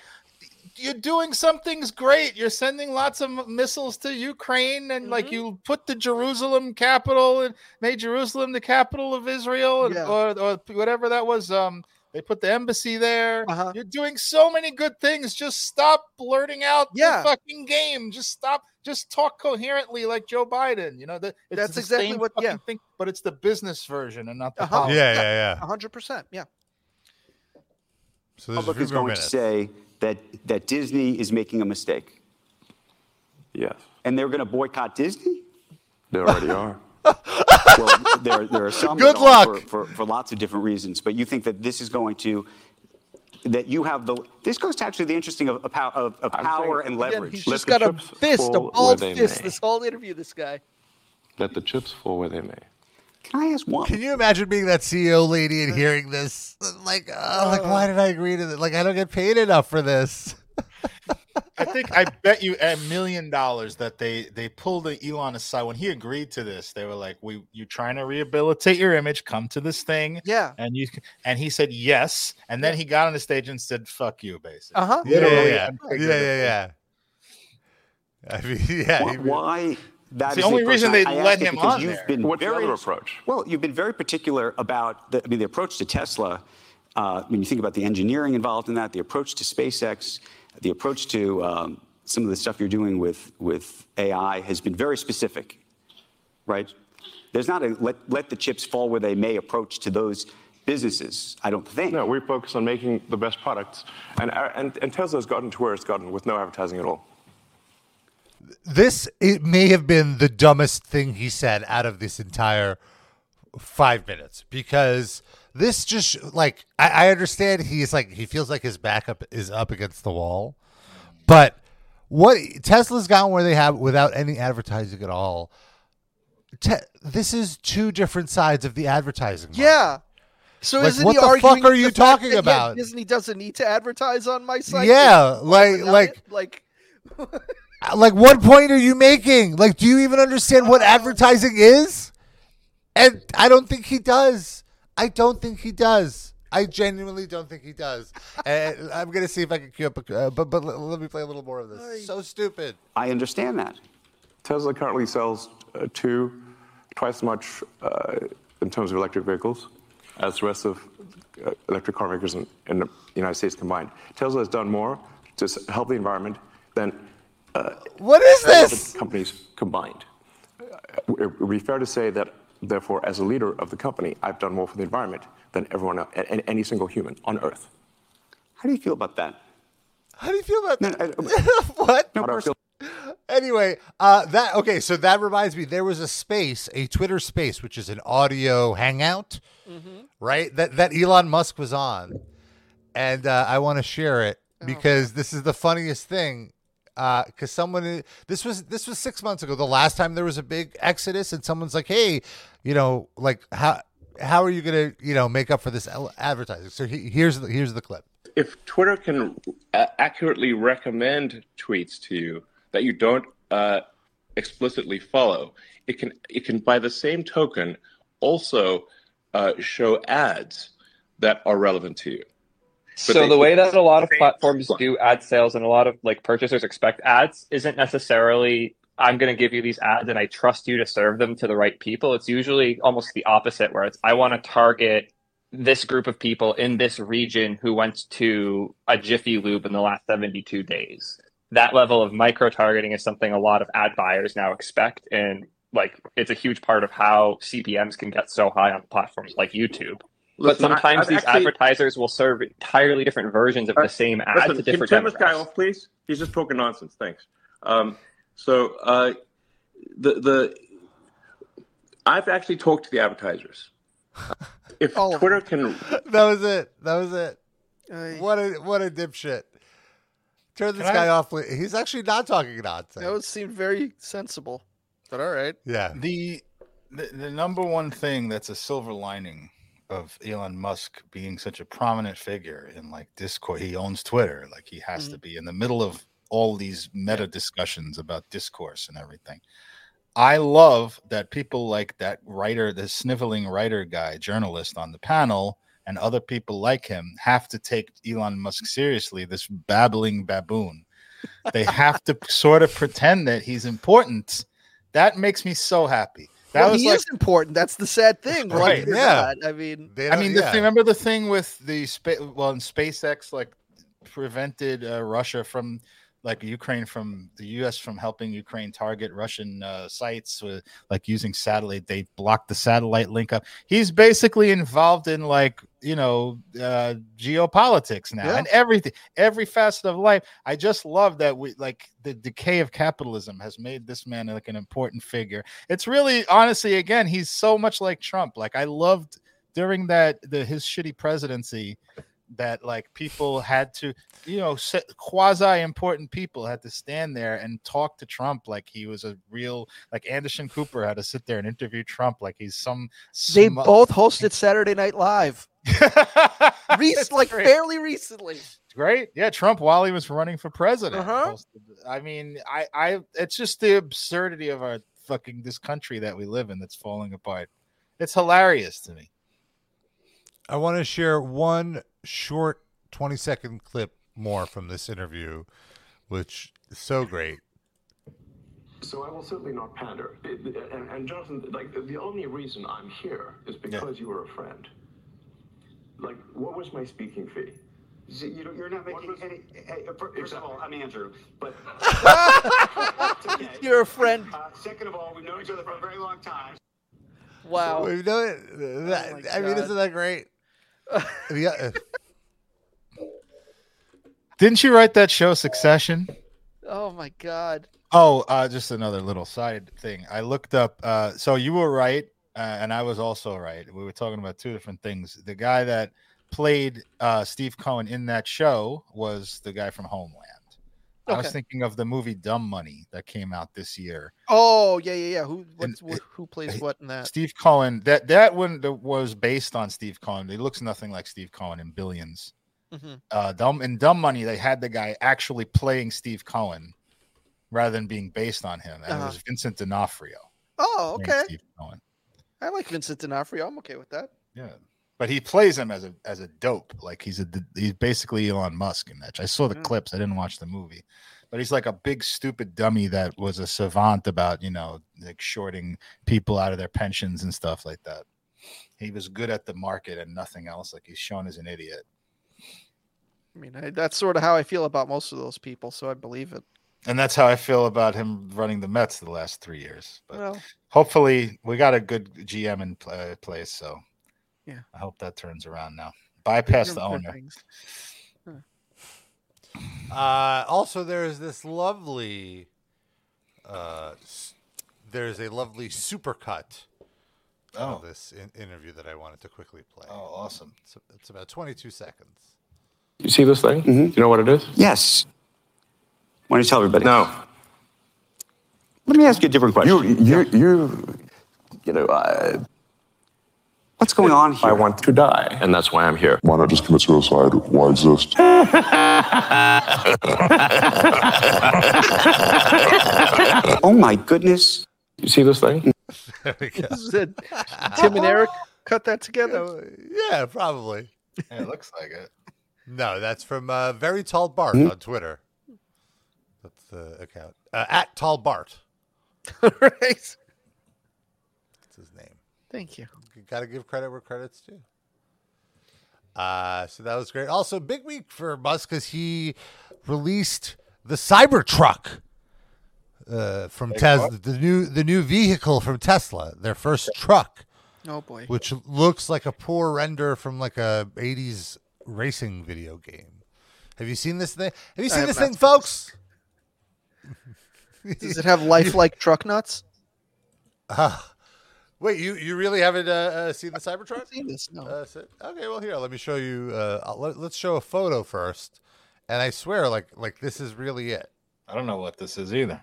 "You're doing something's great. You're sending lots of missiles to Ukraine, and like Mm-hmm. you put the Jerusalem capital and made Jerusalem the capital of Israel, and, Yeah. or, or whatever that was. Um, they put the embassy there. Uh-huh. You're doing so many good things. Just stop blurting out Yeah. the fucking game. Just stop. Just talk coherently like Joe Biden. You know that That's the exactly same what- yeah. fucking thing, but it's the business version and not the Uh-huh. yeah, yeah, yeah. 100% yeah So there's a public is going minutes. to say that that Disney is making a mistake, Yes, and they're going to boycott Disney. they already are. well, there, there are some Good luck. For, for, for lots of different reasons, but you think that this is going to that you have the this goes to actually the interesting of, of, of, of power saying- and Again, leverage. he's Let just the got a fist, a fall bald fist. may. This whole interview, this guy. Let the chips fall where they may. Can I ask one? Can you imagine being that CEO lady and hearing this? Like, oh, like why did I agree to this? Like, I don't get paid enough for this. I think I bet you a million dollars that they they pulled the Elon aside when he agreed to this. They were like, "We you trying to rehabilitate your image? Come to this thing." Yeah. And you and he said yes, and then he got on the stage and said, "Fuck you," basically. Uh huh. Yeah, yeah, yeah, yeah, yeah, yeah. I mean, yeah. Why? He- why that It's the only a reason person- they I- I let ask it him because on you've there. Been What's the very, other approach? Well, you've been very particular about the, I mean, the approach to Tesla. Uh, when you think about the engineering involved in that, the approach to SpaceX, the approach to um, some of the stuff you're doing with with AI has been very specific, right? There's not a let let the chips fall where they may approach to those businesses. I don't think. No, we focus on making the best products, and and, and Tesla's gotten to where it's gotten with no advertising at all. This it may have been the dumbest thing he said out of this entire five minutes because this just like I, I understand he's like he feels like his backup is up against the wall, but what Tesla's gotten where they have without any advertising at all. Te- this is two different sides of the advertising. market. Yeah. So Like, isn't what he the fuck are you talking that, yeah, about? Disney doesn't need to advertise on my site. Yeah, like like it, like like what point are you making? Like, do you even understand what advertising is? And I don't think he does. I don't think he does. I genuinely don't think he does. And I'm gonna see if I can cue up. A, uh, but but let, let me play a little more of this. So stupid. I understand that. Tesla currently sells uh, two twice as much uh, in terms of electric vehicles as the rest of uh, electric car makers in, in the United States combined. Tesla has done more to help the environment than What is this? companies combined. Uh, It would be fair to say that, therefore, as a leader of the company, I've done more for the environment than everyone else, a- a- any single human on Earth. How do you feel about that? How do you feel about No, that? I- what? No, How do I feel? Anyway, uh, that okay. So that reminds me, there was a space, a Twitter space, which is an audio hangout, right? That that Elon Musk was on, and uh, I want to share it because this is the funniest thing. Because someone, this was this was six months ago, the last time there was a big exodus, and someone's like, "Hey, you know, like how how are you gonna you know make up for this advertising?" So he, here's the here's the clip. if Twitter can uh, accurately recommend tweets to you that you don't uh, explicitly follow, it can it can by the same token also uh, show ads that are relevant to you. So the way that a lot of platforms do ad sales and a lot of like purchasers expect ads isn't necessarily I'm going to give you these ads and I trust you to serve them to the right people. It's usually almost the opposite where it's I want to target this group of people in this region who went to a Jiffy Lube in the last 72 days. That level of micro targeting is something a lot of ad buyers now expect and like it's a huge part of how CPMs can get so high on platforms like YouTube. But Listen, I- sometimes I've these actually- advertisers will serve entirely different versions of the same ad Listen, to can different turn this guy off, please? He's just talking nonsense. Thanks. Um, so uh, the the I've actually talked to the advertisers. If All of Twitter can That was it. That was it. Ay. What a what a dipshit. Turn this guy I- off. please. He's actually not talking nonsense. That would seem very sensible. But all right. yeah. The, the the number one thing that's a silver lining of Elon Musk being such a prominent figure in like Discord, he owns Twitter. Like he has to mm-hmm. be in the middle of all these meta discussions about discourse and everything. I love that people like that writer, the sniveling writer guy, journalist on the panel, and other people like him have to take Elon Musk mm-hmm. seriously, this babbling baboon. They have to sort of pretend that he's important. That makes me so happy. That well, was he like, is important. That's the sad thing, right? Right, yeah. not. I mean, They I mean, yeah. thing, remember the thing with the space? Well, in SpaceX, like prevented uh, Russia from, like Ukraine from the U.S. from helping Ukraine target Russian uh, sites with like using satellite. They blocked the satellite link up. He's basically involved in like you know uh, geopolitics now Yeah. and everything, every facet of life. I just love that we like the decay of capitalism has made this man like an important figure. It's really honestly, again, he's so much like Trump. Like I loved during that the his shitty presidency that like people had to you know quasi important people had to stand there and talk to Trump like he was a real like Anderson Cooper had to sit there and interview Trump like he's some they smu- both hosted Saturday Night Live, Rec- like great. fairly recently. great yeah Trump while he was running for president Uh-huh. hosted- I mean I I it's just the absurdity of our fucking this country that we live in that's falling apart it's hilarious to me I want to share one short 20 second clip more from this interview, which is so great. So I will certainly not pander. It- it- and, and Jonathan, like the only reason I'm here is because you were a friend. Like, what was my speaking fee? You don't, you're not making was- any. Hey, uh, fir- first of all, I'm Andrew, but It's okay. You're a friend. Uh, second of all, we've known each other for a very long time. Wow. We've known it. That- Oh I mean, isn't that great? Yeah. didn't you write that show Succession Oh my God. Oh, uh, just another little side thing. I looked up. Uh, so you were right, uh, and I was also right. We were talking about two different things. The guy that played uh, Steve Cohen in that show was the guy from Homeland. I was thinking of the movie Dumb Money that came out this year. Oh yeah, yeah, yeah. Who what's, it- who plays what in that? Steve Cohen. That that one that was based on Steve Cohen. He looks nothing like Steve Cohen in Billions. Mhm. Uh, Dumb in Dumb Money, they had the guy actually playing Steve Cohen rather than being based on him, and Uh-huh. it was Vincent D'Onofrio. Oh, okay. Steve Cohen. I like Vincent D'Onofrio. I'm okay with that. Yeah. But he plays him as a as a dope. Like he's a he's basically Elon Musk in that. I saw the Mm. clips. I didn't watch the movie, but he's like a big stupid dummy that was a savant about you know like shorting people out of their pensions and stuff like that. He was good at the market and nothing else. Like he's shown as an idiot. I mean, I, that's sort of how I feel about most of those people, so I believe it. And that's how I feel about him running the Mets the last three years. But Well, hopefully, we got a good GM in pla- place. So Yeah. I hope that turns around now. Bypass the owner. things. Uh, also, there's this lovely. Uh, there's a lovely supercut Oh. of this in- interview that I wanted to quickly play. Oh, awesome! It's, it's about 22 seconds. You see this thing? Do you know what it is? Yes. Why don't you tell everybody? No. Let me ask you a different question. You, you, you, you know, I, What's going on here? I want to die, and that's why I'm here. Why not just commit suicide? Why exist? oh my goodness. You see this thing? There we go. This is it. Tim and Eric cut that together. Yeah, probably. Yeah, it looks like it. No, that's from uh, Very Tall Bart Hmm? on Twitter. That's the account. Uh, at Tall Bart. right. That's his name. Thank you. You got to give credit where credit's due. Uh, so that was great. Also, big week for Musk because he released the Cybertruck uh, from Big Tesla, the new the new vehicle from Tesla, their first truck, Oh boy. which looks like a poor render from like a '80s racing video game. Have you seen this thing? Have you seen have this not thing, folks? Does it have lifelike truck nuts? Uh, wait, you you really haven't uh, uh, seen the Cybertruck? Seen this? No. Uh, so- okay, well here, let me show you. Uh, let, let's show a photo first, and I swear, like like this is really it. I don't know what this is either.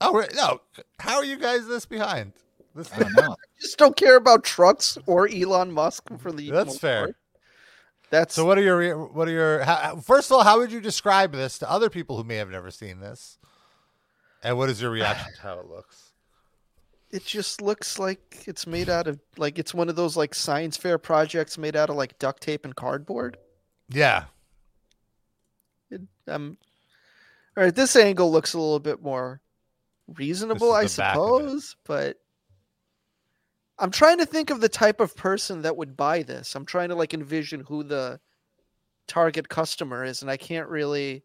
Oh re- no, how are you guys this behind? This I don't know. just don't care about trucks or Elon Musk for the. That's most fair. part. That's So what are your what are your how, first of all, how would you describe this to other people who may have never seen this? And what is your reaction to how it looks? It just looks like it's made out of like it's one of those like science fair projects made out of like duct tape and cardboard. Yeah, It, um, all right, this angle looks a little bit more reasonable, I is the back of it. suppose, but I'm trying to think of the type of person that would buy this. I'm trying to like envision who the target customer is, and I can't really.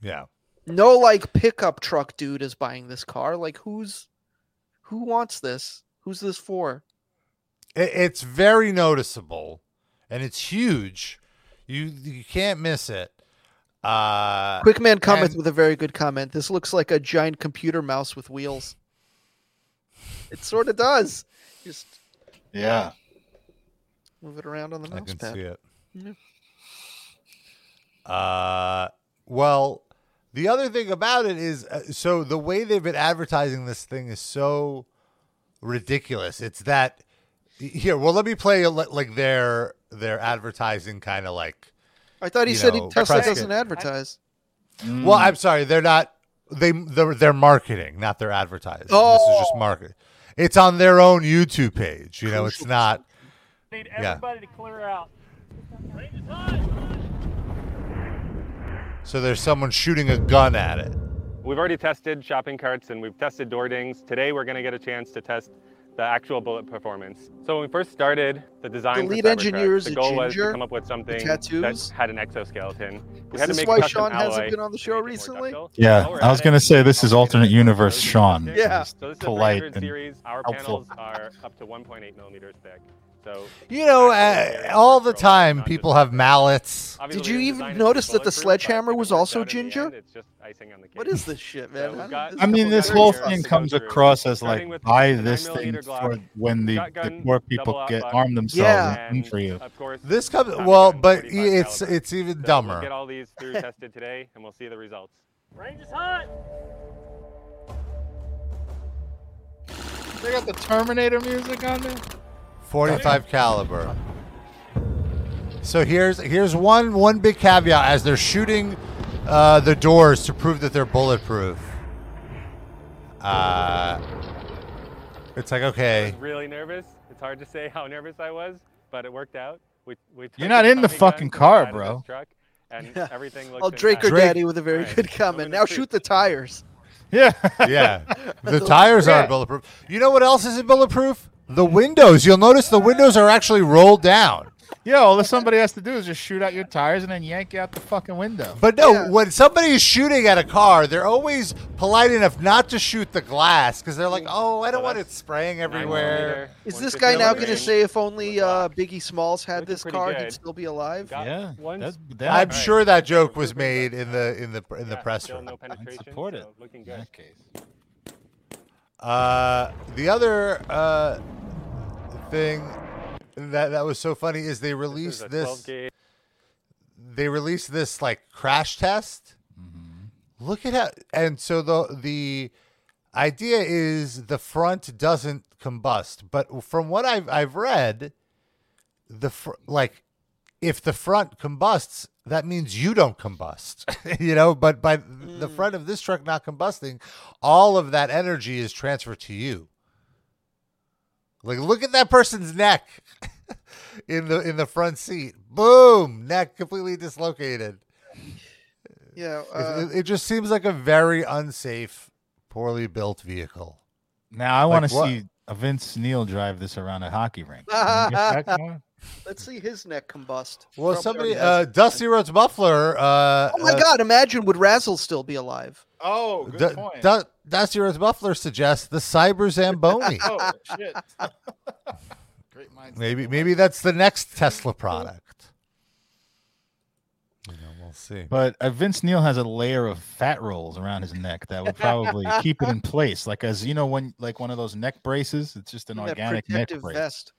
yeah. No, like pickup truck dude is buying this car. Like, who's who wants this? Who's this for? It's very noticeable, and it's huge. You you can't miss it. Uh, Quick man comments and- with a very good comment. This looks like a giant computer mouse with wheels. It sort of does. Just Yeah. move it around on the mouse I can pad. see it. Yeah. Uh, well, the other thing about it is, uh, so the way they've been advertising this thing is so ridiculous. It's that here. Well, let me play a, like their their advertising kind of like. I thought he said know, he, Tesla doesn't it. advertise. Well, I'm sorry, they're not. They they're, they're marketing, not their advertising. Oh. This is just Oh. market. It's on their own YouTube page. You know, it's not. Need Yeah. everybody to clear out. So there's someone shooting a gun at it. We've already tested shopping carts and we've tested door dings. Today we're going to get a chance to test the actual bullet performance. So when we first started the design, The lead Cybertruck, engineer is the a goal was to come up with something that had an exoskeleton. We Is had this to make why Sean hasn't been on the show make it more recently? Yeah. I was gonna say this is alternate universe Sean. Yeah. So this is polite 300 and series. Our helpful. panels are up to 1.8 millimeters thick. So You know, uh, all the time people have mallets. obviously Did you even design it to be notice that the sledgehammer was also out in the ginger? end, it's just icing on the cake. What is this shit, man? we've How did got- I mean, this whole thing comes through, across as starting like with buy this thing Glock, for when the, the poor people get aught arm themselves Yeah. and come for you. Of course, This comes well, but it's it's even So We'll dumber. get all these through tested today, and we'll see the results. Range is hot. They got the Terminator music on there. 45 caliber. So here's here's one one big caveat as they're shooting uh, the doors to prove that they're bulletproof. Uh, it's like I okay, was really nervous. It's hard to say how nervous I was, but it worked out. We, we You're not in the fucking car, bro. this Truck, and Yeah. everything looks Oh, Draker fantastic. Daddy with a very Right. good comment. Now shoot the tires. Yeah. Yeah. The tires aren't bulletproof. You know what else isn't bulletproof? The windows. You'll notice the windows are actually rolled down. Yeah, all that somebody has to do is just shoot out your tires and then yank you out the fucking window. But no, when somebody is shooting at a car, they're always polite enough not to shoot the glass because they're like, "Oh, I don't want it spraying everywhere." Is this guy now going to say if only uh, Biggie Smalls had this pretty car, good. he'd still be alive? Yeah, I'm sure that joke was made in the in the in the press room. support it. looking In that case. Uh, the other uh, thing that that was so funny is they released a this. They released this like crash test. Look at how, and so the the idea is the front doesn't combust, but from what I've I've read, the fr- like if the front combusts, that means you don't combust, you know. But by the front of this truck not combusting, all of that energy is transferred to you. Like, look at that person's neck in the in the front seat. Boom, neck completely dislocated. Yeah. It- Uh, it, it just seems like a very unsafe, poorly built vehicle. Now I Like want to see a Vince Neil drive this around a hockey rink. Can we get that going? Let's see his neck combust. Well, Probably somebody, already has uh, Dusty Rhodes Muffler. Uh, Oh my uh, God! Imagine would Razzle still be alive? Oh, Du- Du- Dusty Rhodes Muffler suggests the Cyber Zamboni. oh shit! Great minds. maybe, maybe that's the next Tesla product. You know, we'll see. But uh, Vince Neil has a layer of fat rolls around his neck that would probably keep it in place, like as you know, when like one of those neck braces. It's just an That organic neck brace. vest.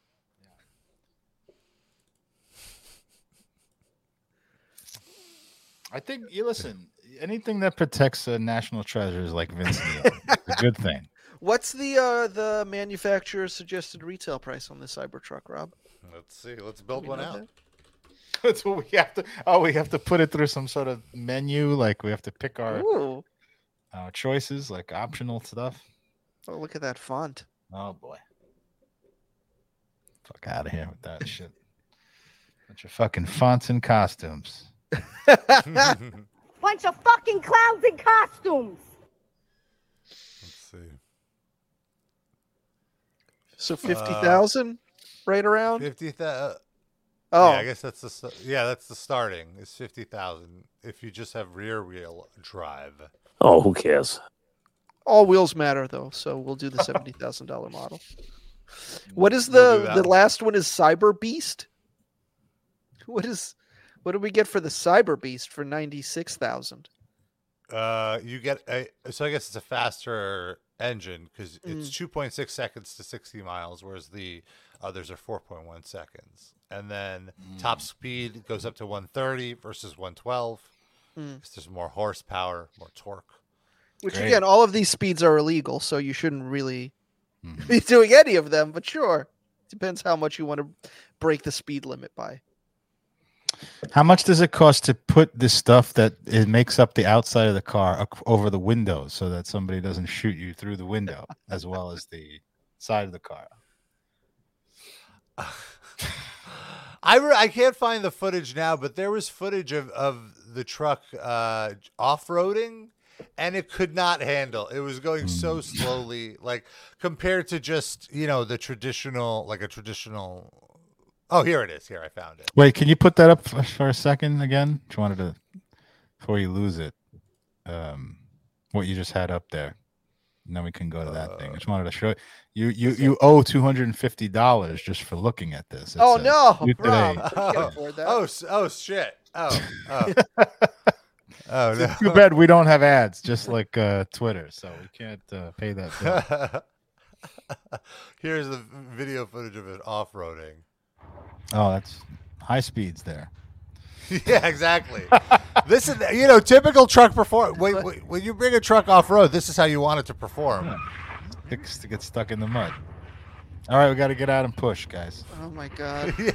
I think you listen. Anything that protects a national treasure is like Vince Neil. a good thing. What's the uh, the manufacturer's suggested retail price on this Cybertruck, Rob? Let's see. Let's build We one out. that? That's what we have to. Oh, we have to put it through some sort of menu. Like we have to pick our Ooh, uh, choices, like optional stuff. oh, look at that font. Oh boy. Fuck out of here with that shit. Bunch of fucking fonts and costumes. Bunch of fucking clowns in costumes. Let's see. So fifty thousand, right around. Fifty thousand. Uh, oh. yeah, I guess that's the yeah, that's the starting. It's fifty thousand if you just have rear wheel drive. Oh, who cares? All wheels matter though, so we'll do the seventy thousand dollar model. What is We'll the the one. last one? Is Cyber Beast? What is what do we get for the Cyber Beast for ninety six thousand? Uh, you get a so I guess it's a faster engine because it's Mm. two point six seconds to sixty miles, whereas the others are four point one seconds. And then top speed goes up to one thirty versus one twelve. Mm. There's more horsepower, more torque. Which Great. again, all of these speeds are illegal, so you shouldn't really be doing any of them. But sure, depends how much you want to break the speed limit by. How much does it cost to put this stuff that it makes up the outside of the car over the windows so that somebody doesn't shoot you through the window as well as the side of the car? I, re- I can't find the footage now, but there was footage of, of the truck uh, off roading, and it could not handle. It was going so slowly, like compared to just you know the traditional, like a traditional. Oh, here it is. Here I found it. Wait, can you put that up for, for a second again? Just wanted to before you lose it. Um, what you just had up there. And then we can go to that thing. I just wanted to show you. You you owe two hundred and fifty dollars just for looking at this. It Oh, no, You Rob. today- I that. Oh, oh shit. Oh, oh, oh no. Too bad we don't have ads, just like uh, Twitter, so we can't uh, pay that. Bill. Here's the video footage of it off roading. Oh, that's high speeds there. yeah, exactly. this is you know typical truck perform. When, when when you bring a truck off road, this is how you want it to perform. Picks to get stuck in the mud. All right, we got to get out and push, guys. Oh my god. yeah.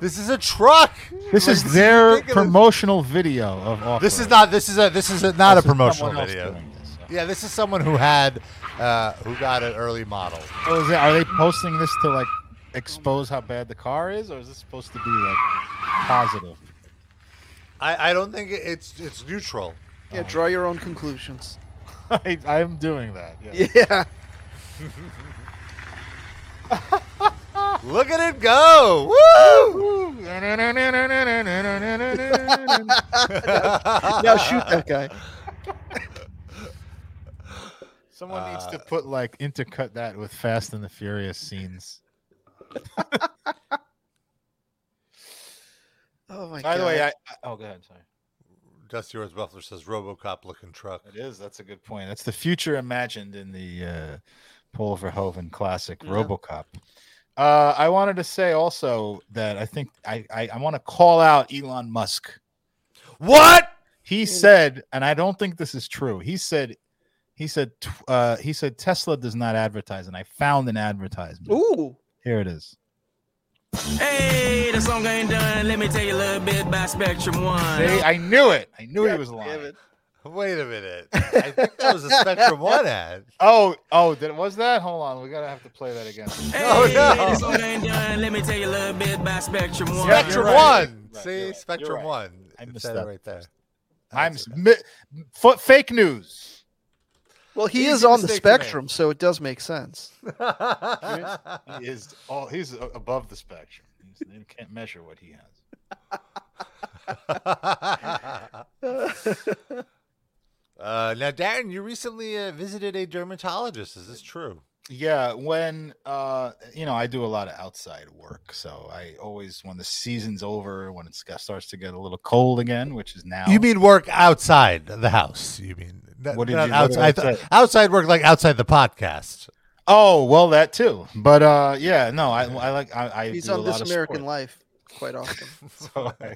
This is a truck. This Like, is their ridiculous. promotional video of off. This is not. This is a. This is a, not This a promotional video. doing this, Yeah, this is someone who had, uh, who got an early model. Oh, is it, are they posting this to like expose how bad the car is, or is this supposed to be like positive? I, I don't think it's it's neutral. Yeah, draw your own conclusions. I, I'm doing that. Yeah. Yeah. Look at it go! Woo! now shoot that guy. Someone needs Uh, to put like intercut that with Fast and the Furious scenes. Oh my By god. the way, I, I oh go ahead, sorry. Dusty Rhodes Buffalo says RoboCop looking truck. It is. That's a good point. That's the future imagined in the uh, Paul Verhoeven classic Yeah. RoboCop. Uh, I wanted to say also that I think I I, I want to call out Elon Musk. What he said, and I don't think this is true. He said, he said, uh, he said Tesla does not advertise, and I found an advertisement. Ooh, Here it is. Hey, the song ain't done. Let me tell you a little bit about Spectrum One. See, I knew it. I knew he was lying. Wait a minute. I think that was a Spectrum One ad. Oh, oh, did, was that? Hold on, we gotta have to play that again. Oh Hey, no! the song ain't done. Let me tell you a little bit about Spectrum One. Spectrum right. One. Right, See, right. Spectrum right. One. I It missed it that right there. I'm mi- f- fake news. Well, he Easy is on the mistake to spectrum, so it does make sense. He is all he's above the spectrum. He's, you can't measure what he has. uh, now, Darren, you recently uh, visited a dermatologist. Is this true? Yeah, when uh you know, I do a lot of outside work, so I always when the season's over, when it starts to get a little cold again, which is now. You mean work outside the house? You mean not- What did not you- what did I outside? say? outside work, like outside the podcast. Oh well, that too. But uh yeah, no, I I like I, I He's do a on This lot American sport. Life quite often. so I,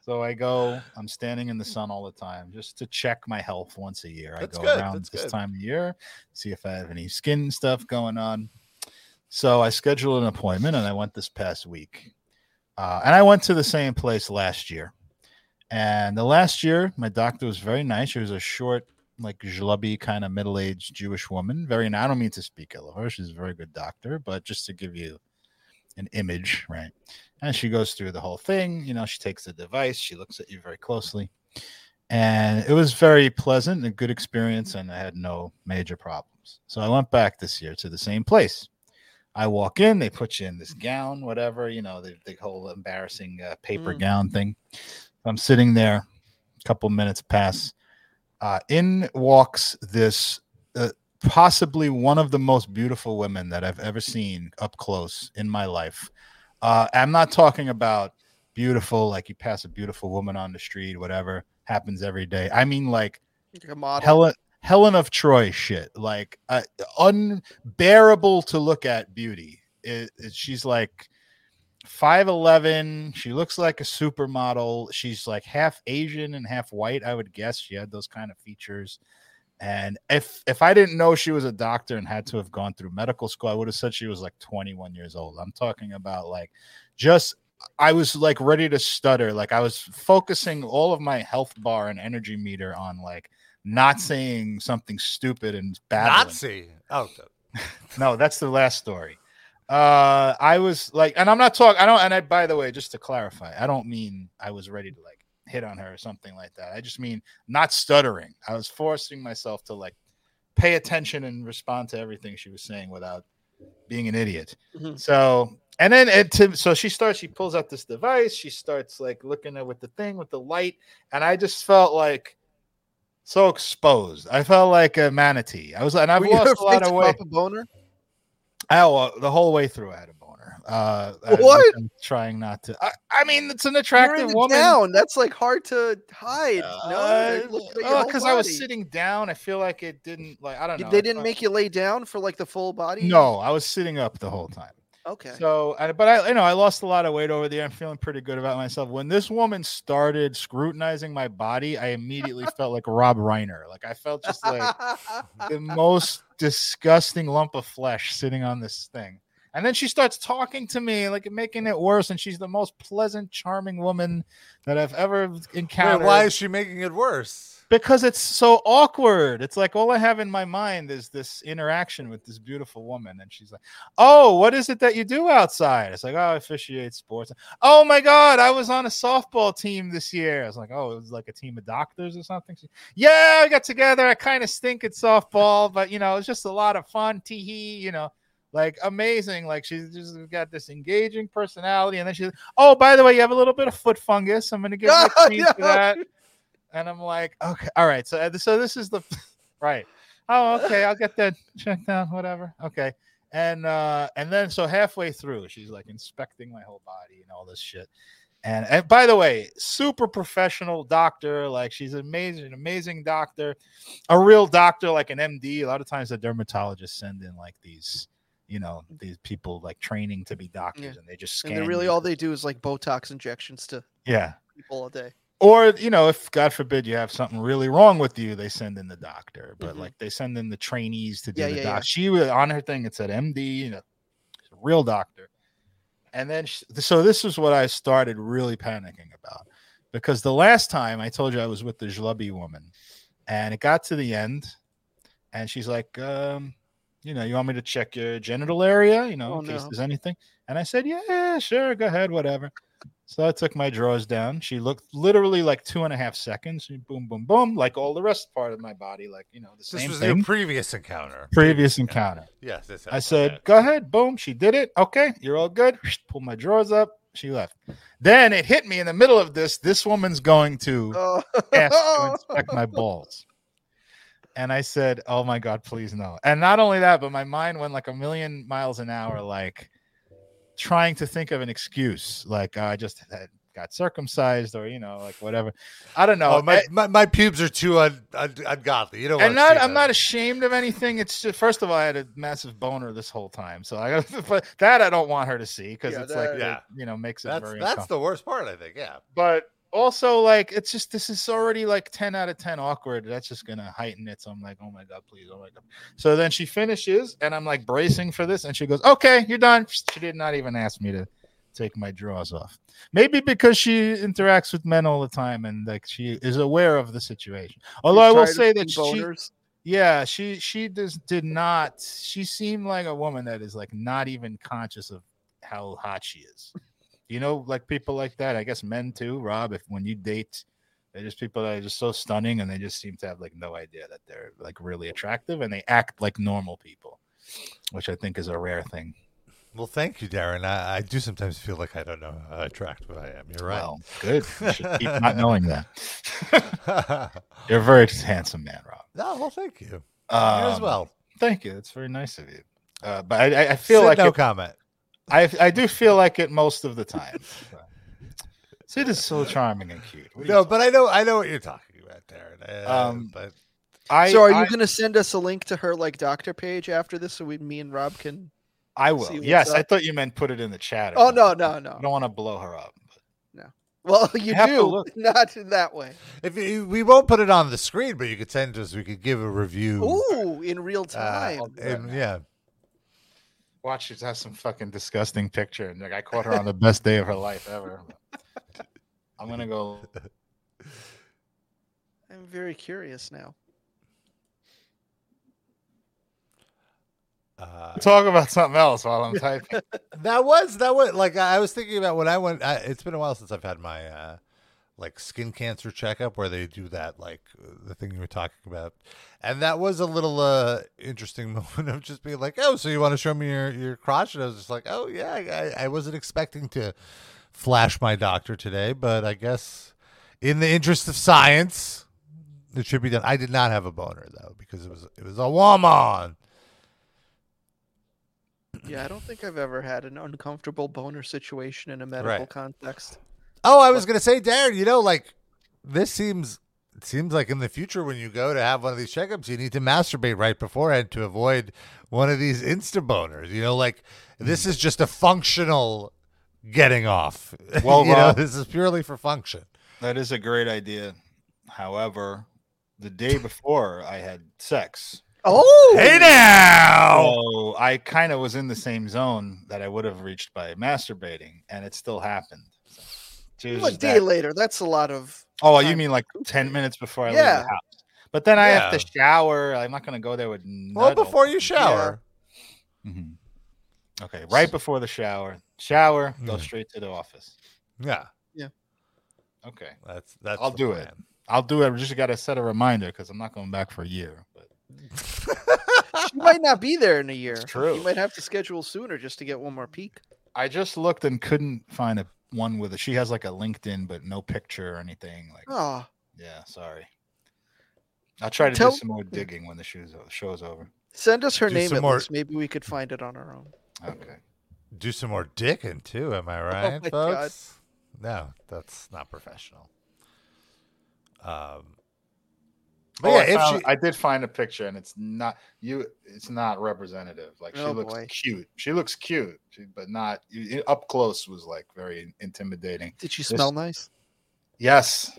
so I go. I'm standing in the sun all the time just to check my health once a year. That's I go good, around that's this good. time of year, see if I have any skin stuff going on. So I scheduled an appointment, and I went this past week. Uh, and I went to the same place last year. And the last year, my doctor was very nice. She was a short, like schlubby kind of middle-aged Jewish woman. Very. I don't mean to speak ill of her. She's a very good doctor, but just to give you an image, right? And she goes through the whole thing. You know, she takes the device, she looks at you very closely. And it was very pleasant and a good experience, and I had no major problems. So I went back this year to the same place. I walk in, they put you in this gown, whatever, you know, the, the whole embarrassing uh, paper Mm. gown thing. I'm sitting there, a couple minutes pass. Uh, in walks this uh, possibly one of the most beautiful women that I've ever seen up close in my life. Uh, I'm not talking about beautiful, like you pass a beautiful woman on the street, whatever happens every day. I mean, like Like a model. Helen Helen of Troy shit, like uh, unbearable to look at beauty. It, it- she's like five eleven. She looks like a supermodel. She's like half Asian and half white. I would guess she had those kind of features. And if if I didn't know she was a doctor and had to have gone through medical school, I would have said she was like 21 years old. I'm talking about like just I was like ready to stutter. Like I was focusing all of my health bar and energy meter on like not saying something stupid and bad. Nazi. Oh, No, that's the last story. Uh I was like, and I'm not talking, I don't, and I by the way, just to clarify, I don't mean I was ready to like hit on her or something like that. I just mean not stuttering. I was forcing myself to like pay attention and respond to everything she was saying without being an idiot. Mhm. So and then it to, so she starts, she pulls out this device, she starts like looking at with the thing with the light, and I just felt like so exposed. I felt like a manatee. I was and I've Were lost a lot of weight. boner? Oh, the whole way through I boner. Uh, What? I'm trying not to. I, I mean, it's an attractive in the woman. down. That's like hard to hide. no, You're looking at your whole because Uh, I was sitting down. I feel like it didn't like I don't know. They didn't make you lay down for like the full body. No, I was sitting up the whole time. Okay. So, but I, you know, I lost a lot of weight over there. I'm feeling pretty good about myself. When this woman started scrutinizing my body, I immediately felt like Rob Reiner. Like I felt just like the most disgusting lump of flesh sitting on this thing. And then she starts talking to me, like making it worse. And she's the most pleasant, charming woman that I've ever Wait, encountered. why is she making it worse? because it's so awkward. It's like all I have in my mind is this interaction with this beautiful woman, and she's like, "Oh, what is it that you do outside?" It's like, "Oh, I officiate sports." Oh my god, I was on a softball team this year. I was like, "Oh, it was like a team of doctors or something." She, yeah, I got together. I kind of stink at softball, but you know, it's just a lot of fun. Tee hee, you know. Like amazing, like she's just got this engaging personality, and then she's, oh, by the way, you have a little bit of foot fungus. I'm gonna give you a for that. And I'm like, okay, all right. So, uh, so this is the right. Oh, okay. I'll get that checked out. Whatever. Okay. And uh, and then so halfway through, she's like inspecting my whole body and all this shit. And and by the way, super professional doctor. Like she's amazing, an amazing doctor, a real doctor, like an MD. A lot of times the dermatologists send in like these, you know, these people like training to be doctors, Yeah. and they just scan. And really all they do is like Botox injections to yeah. people all day. Or you know, if God forbid you have something really wrong with you, they send in the doctor. But Mhm. like they send in the trainees to do Yeah, the yeah, doc. yeah. She was on her thing. It said MD, you know, real doctor. And then sh so this is what I started really panicking about because the last time I told you I was with the Jlubby woman, and it got to the end, and she's like, um, you know, you want me to check your genital area, you know, Oh, in case no. there's anything? And I said, yeah, sure, go ahead, whatever. So I took my drawers down. She looked literally like two and a half seconds. Boom, boom, boom, like all the rest part of my body, like you know, the This same was thing. your previous encounter. Previous encounter. Yes, this I said, go ahead, boom. She did it. Okay, you're all good. Pull my drawers up. She left. Then it hit me in the middle of this. This woman's going to Oh. ask to inspect my balls. And I said, Oh my God, please no. And not only that, but my mind went like a million miles an hour, like trying to think of an excuse. Like "Oh, I just had, got circumcised or, you know, like whatever. I don't know. Oh, my, I- my, my pubes are too un, un, ungodly. You don't and not I'm that. not ashamed of anything. It's just first of all, I had a massive boner this whole time, so I got but that I don't want her to see because Yeah, it's like yeah, yeah. you know makes it That's very that's the worst part, I think. Yeah. But also like it's just this is already like ten out of ten awkward. That's just gonna heighten it. So I'm like, oh my god, please, oh my god. So then she finishes, and I'm like bracing for this, and she goes, okay, you're done. She did not even ask me to take my drawers off. Maybe because she interacts with men all the time and like she is aware of the situation. Although I will say that she, yeah, she she does did not. She seemed like a woman that is like not even conscious of how hot she is. You know, like people like that. I guess men too, Rob. If when you date, they're just people that are just so stunning, and they just seem to have like no idea that they're like really attractive, and they act like normal people, which I think is a rare thing. Well, thank you, Darren. I, I do sometimes feel like I don't know how attractive I am. You're right. Well, good. You should keep not knowing that. You're a very handsome man, Rob. No, well, thank you. you as Um, well. Thank you. That's very nice of you. Uh, but I, I- feel like no it- comment. I I do feel like it most of the time. Sid is so charming and cute. What are you No, but I know I know what you're talking about, Darren. Uh, Um, but I so are you going to send us a link to her like doctor page after this so we me and Rob can I will. what's Yes, I thought you meant put it in the chat. Oh no, no, no. I don't want to blow her up. No. Well, you do, not in that way. if you, we won't put it on the screen, but you could send us. We could give a review. Ooh, in real uh, time. and yeah, Watch her have some fucking disgusting picture, and like I caught her on the best day of her life ever. I'm gonna go. I'm very curious now. uh, talk about something else while I'm typing. that was that was like I was thinking about when I went. I, it's been a while since I've had my uh, like skin cancer checkup where they do that like the thing you were talking about, and that was a little uh interesting moment of just being like, oh, so you want to show me your your crotch? And I was just like, oh yeah, I, I wasn't expecting to flash my doctor today, but I guess in the interest of science, it should be done. I did not have a boner though because it was it was a woman. Yeah, I don't think I've ever had an uncomfortable boner situation in a medical Right. context. Oh, I was gonna say, Darren, you know, like this seems it seems like in the future when you go to have one of these checkups, you need to masturbate right beforehand to avoid one of these insta boners. You know, like this hmm. is just a functional getting off. Well, you know, this is purely for function. That is a great idea. However, the day before I had sex. Oh, Hey now. So I kind of was in the same zone that I would have reached by masturbating, and it still happened. So, she a day later. That's a lot of. Oh, you mean like ten minutes before I leave the house? But then I have to shower. I'm not going to go there with. Well, nut before you shower. Mhm. Okay, right before the shower. Shower. Go Mhm. straight to the office. Yeah. Yeah. Okay. That's that's. I'll the do it. I'll do it. Just got to set a reminder because I'm not going back for a year. But She might not be there in a year. true. You might have to schedule sooner just to get one more peek. I just looked and couldn't find a one with a. She has like a LinkedIn, but no picture or anything. Like, Oh, yeah, sorry. I'll try to Tell- do some more digging when the show's show's over. send us her Do name at more- least. Maybe we could find it on our own. Okay. Do some more dicking too. Am I right, Oh my God. folks? No, that's not professional. Um. But Oh, yeah, I, if found- she, I did find a picture, and it's not you. It's not representative. Like she Oh, looks boy. cute. She looks cute, she, but not up close was like very intimidating. Did she This- smell nice? Yes.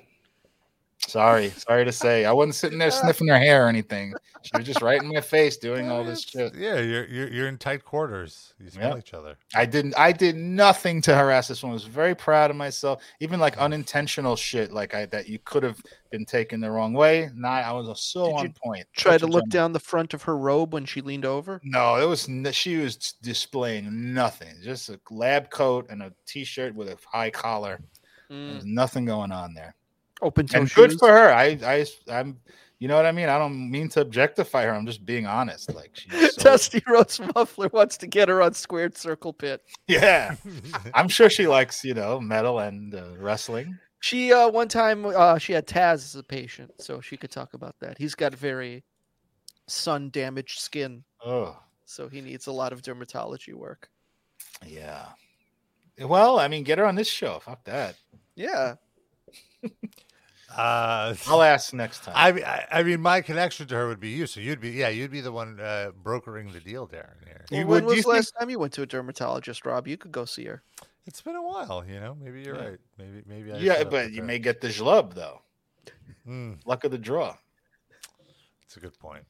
Sorry, sorry to say, I wasn't sitting there uh. sniffing her hair or anything. She was just right in my face doing all this shit. yeah, you're you're you're in tight quarters. You smell each other. I didn't. I did nothing to harass this one. I was very proud of myself. Even like mm. unintentional shit, like I that you could have been taken the wrong way. Not. I was so Did on point. Try to look down the front of her robe when she leaned over. No, it was she was displaying nothing. Just a lab coat and a t-shirt with a high collar. There's mm. nothing going on there. Open toe And good for her. I I I'm you know what I mean? I don't mean to objectify her. I'm just being honest. Like she's so, Dusty Rose Muffler wants to get her on Squared Circle Pit. yeah. I'm sure she likes, you know, metal and uh, wrestling. She uh one time uh she had Taz as a patient, so she could talk about that. He's got very sun damaged skin, Oh, so he needs a lot of dermatology work. yeah. Well, I mean, get her on this show. Fuck that. Yeah. Uh, I'll ask next time. I, mean- I I mean, my connection to her would be you. So you'd be yeah, you'd be the one uh, brokering the deal, Darren. Here. Well, You when would- was you the think- last time you went to a dermatologist, Rob? You could go see her. It's been a while, you know. Maybe you're right. Maybe maybe I yeah, should have but you prepared. may get the schlub though. Mm, Luck of the draw. That's a good point.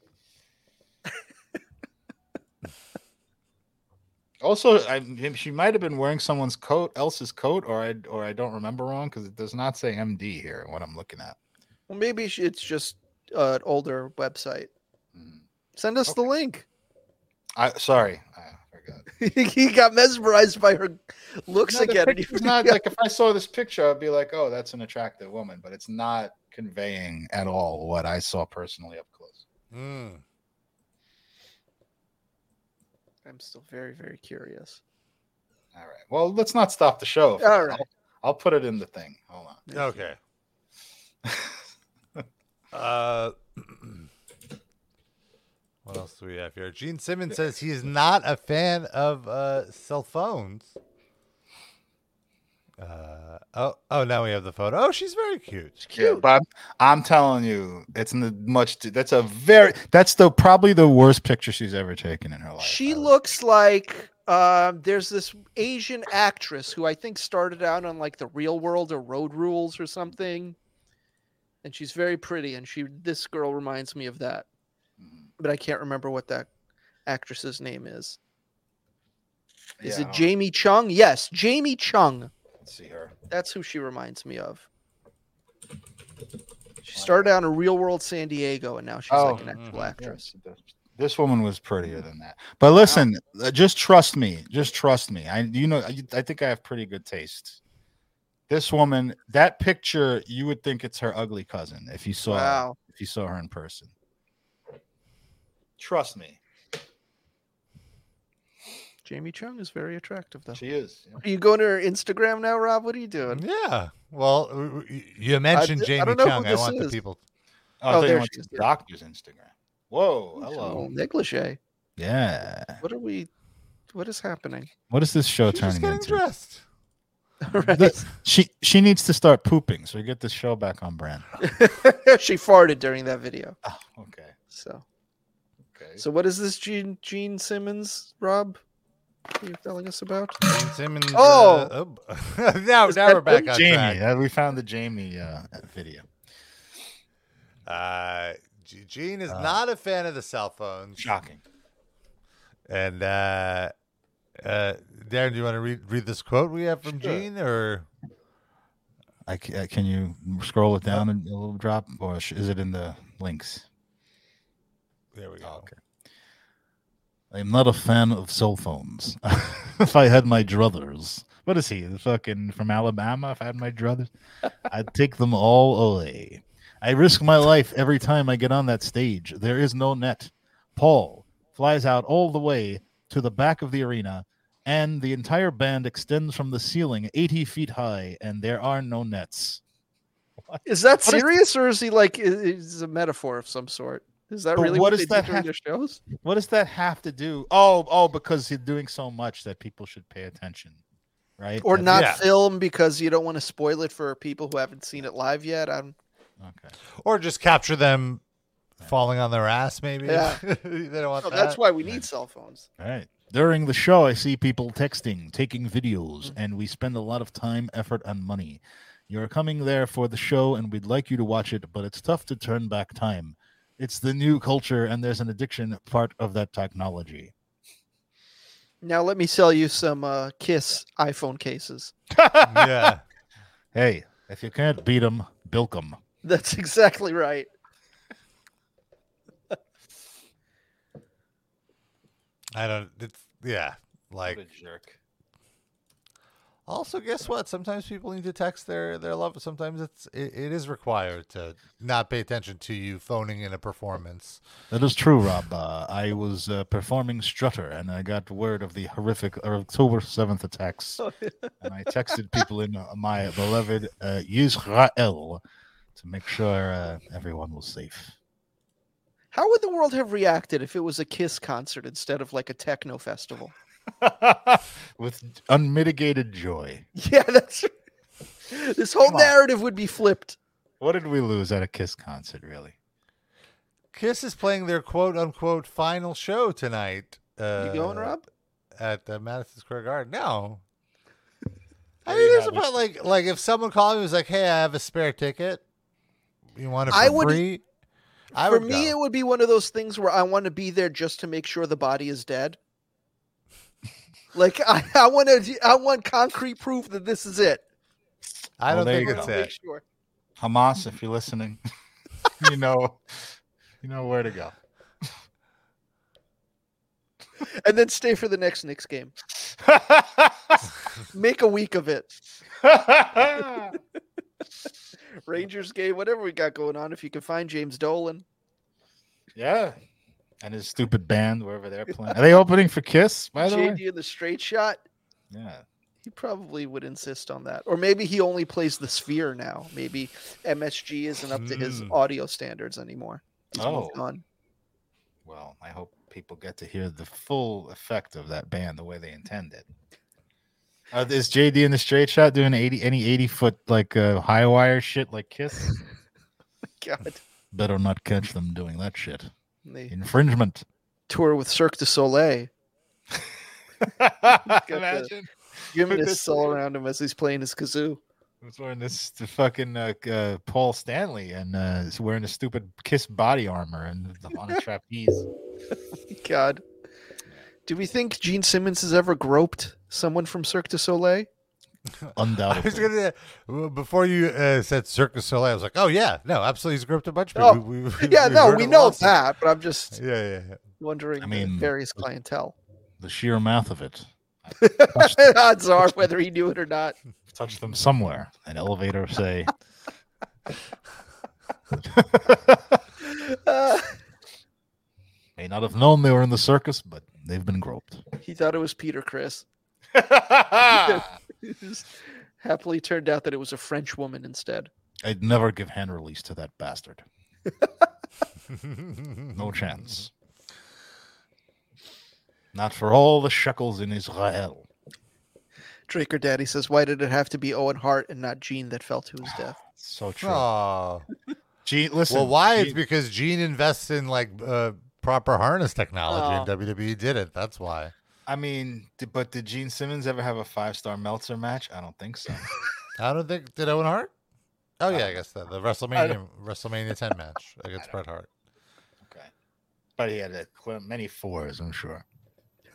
Also, I she might have been wearing someone's coat, else's coat, or I or I don't remember wrong because it does not say MD here. What I'm looking at. Well, maybe it's just uh, an older website. Mm. Send us the link. I sorry. I forgot. he got mesmerized by her looks No, again. and not like if I saw this picture, I'd be like, oh, that's an attractive woman, but it's not conveying at all what I saw personally up close. Mm. I'm still very, very curious. All right. Well, let's not stop the show. for All that. right. I'll, I'll put it in the thing. Hold on. Okay. uh, what else do we have here? Gene Simmons says he is not a fan of uh, cell phones. Uh, oh, oh, now we have the photo. Oh, she's very cute. Yeah, but I'm, I'm telling you, it's n- much. Too, that's a very. That's the probably the worst picture she's ever taken in her life. She looks like uh, there's this Asian actress who I think started out on like the Real World or Road Rules or something, and she's very pretty. And she, this girl reminds me of that, Mm-hmm. but I can't remember what that actress's name is. Is Yeah, it Jamie Chung? Yes, Jamie Chung. Let's see her. That's who she reminds me of. She started out in Real World San Diego, and now she's like an actual mhm. actress. Yes, This woman was prettier than that. But listen, uh, just trust me. Just trust me. I you know I, I think I have pretty good taste. This woman, that picture, you would think it's her ugly cousin if you saw Wow. if you saw her in person. Trust me. Jamie Chung is very attractive, though. She is. Are you going to her Instagram now, Rob? What are you doing? Yeah. Well, uh, uh, w- w- you mentioned d- I Jamie don't know who Chung. I this want the people. Oh, I Oh, thought there she is. the doctor's Instagram. Whoa, hello. negligee. Yeah. What are we? What is happening? What is this show She's just turning getting into? dressed. The- she she needs to start pooping, so we get this show back on brand. she farted during that video. Oh, okay. So, Okay. so what is this Gene Gene Simmons, Rob? Are you telling us about? Gene Simmons. Oh! uh, oh. now, Is now we're back on Jamie, track. uh, we found the Jamie uh, video. Uh, Gene is Uh, not a fan of the cell phones. Shocking. And uh, uh, Darren, do you want to read read this quote we have from Sure. Gene, or I uh, can you scroll it down and a little drop, or is it in the links? There we go. Okay. I'm not a fan of cell phones. if I had my druthers, what is he? The fucking from Alabama? If I had my druthers, I'd take them all away. I risk my life every time I get on that stage. There is no net. Paul flies out all the way to the back of the arena, and the entire band extends from the ceiling 80 feet high, and there are no nets. Is that What is- serious, or is he like i- is a metaphor of some sort? Is that But really what what, does they that do during have- their shows? What does that have to do? Oh, oh, because he's doing so much that people should pay attention, right? Or That's- not Yeah. film because you don't want to spoil it for people who haven't seen it live yet. I'm Okay. Or just capture them falling on their ass, maybe. Yeah. they don't want No, that. that's why we need cell phones. All right. During the show, I see people texting, taking videos, Mm-hmm. and we spend a lot of time, effort, and money. You're coming there for the show, and we'd like you to watch it, but it's tough to turn back time. It's the new culture, and there's an addiction part of that technology. Now let me sell you some uh, Kiss iPhone cases. yeah. Hey, if you can't beat them, bilk them. That's exactly right. I don't. It's yeah. Like jerk. Also, guess what? Sometimes people need to text their their love. Sometimes it's it, it is required to not pay attention to you phoning in a performance. That is true, Rob. Uh, I was uh, performing Strutter, and I got word of the horrific October 7th attacks. and I texted people in uh, my beloved uh, Israel to make sure uh, everyone was safe. How would the world have reacted if it was a Kiss concert instead of like a techno festival? With unmitigated joy. Yeah, that's this whole Come on. narrative would be flipped. What did we lose at a Kiss concert, really? Kiss is playing their quote unquote final show tonight. Uh, You going, Rob? At uh, Madison Square Garden? No. I mean, there's about like like if someone called me and was like, "Hey, I have a spare ticket. You want it for I would- free?" I For would me, go. it would be one of those things where I want to be there just to make sure the body is dead. Like I, I want to, I want concrete proof that this is it. I don't there think it's go. Make it. sure. Hamas, if you're listening, you know, you know where to go. And then stay for the next Knicks game. Make a week of it. Rangers game, whatever we got going on. If you can find James Dolan, Yeah. And his stupid band, wherever they're playing. Are they opening for Kiss, by the way? JD in the straight shot, Yeah. he probably would insist on that. Or maybe he only plays the Sphere now. Maybe MSG isn't up to his Mm. audio standards anymore. He's Oh. on. Well, I hope people get to hear the full effect of that band the way they intended. Uh, is JD in the straight shot doing 80 any 80 foot like uh, high wire shit like Kiss? God, Better not catch them doing that shit. They Infringement. tour with Cirque du Soleil. The Imagine. Gymnasts all around him as he's playing his kazoo. He's wearing this the fucking uh, uh, Paul Stanley and uh, he's wearing a stupid Kiss body armor and on a trapeze. God. Do we think Gene Simmons has ever groped someone from Cirque du Soleil? I was Undoubtedly. gonna before you uh, said Circus du Soleil. I was like, "Oh yeah, no, absolutely, he's gripped a bunch of Oh, people." We- we- yeah, no, we know lots that, but I'm just Yeah, yeah, yeah. wondering I I mean, mean, various clientele. the sheer math of it. Odds are, whether he knew it or not. touch them somewhere. An elevator, say. Uh, May not have known they were in the circus, but they've been groped. he thought it was Peter Criss. Happily turned out that it was a French woman instead. I'd never give hand release to that bastard. no chance. Not for all the shekels in Israel. Draker Daddy says, Why did it have to be Owen Hart and not Gene that fell to his death? So true. Oh, Gene, listen. well, why? It's because Gene invests in like uh, proper harness technology, Oh. and WWE did it. That's why. I mean, but did Gene Simmons ever have a five star Meltzer match? I don't think so. I don't think did Owen Hart. Oh yeah, I guess that the WrestleMania WrestleMania 10 match against Bret Hart. okay. But he had a, many fours, I'm sure.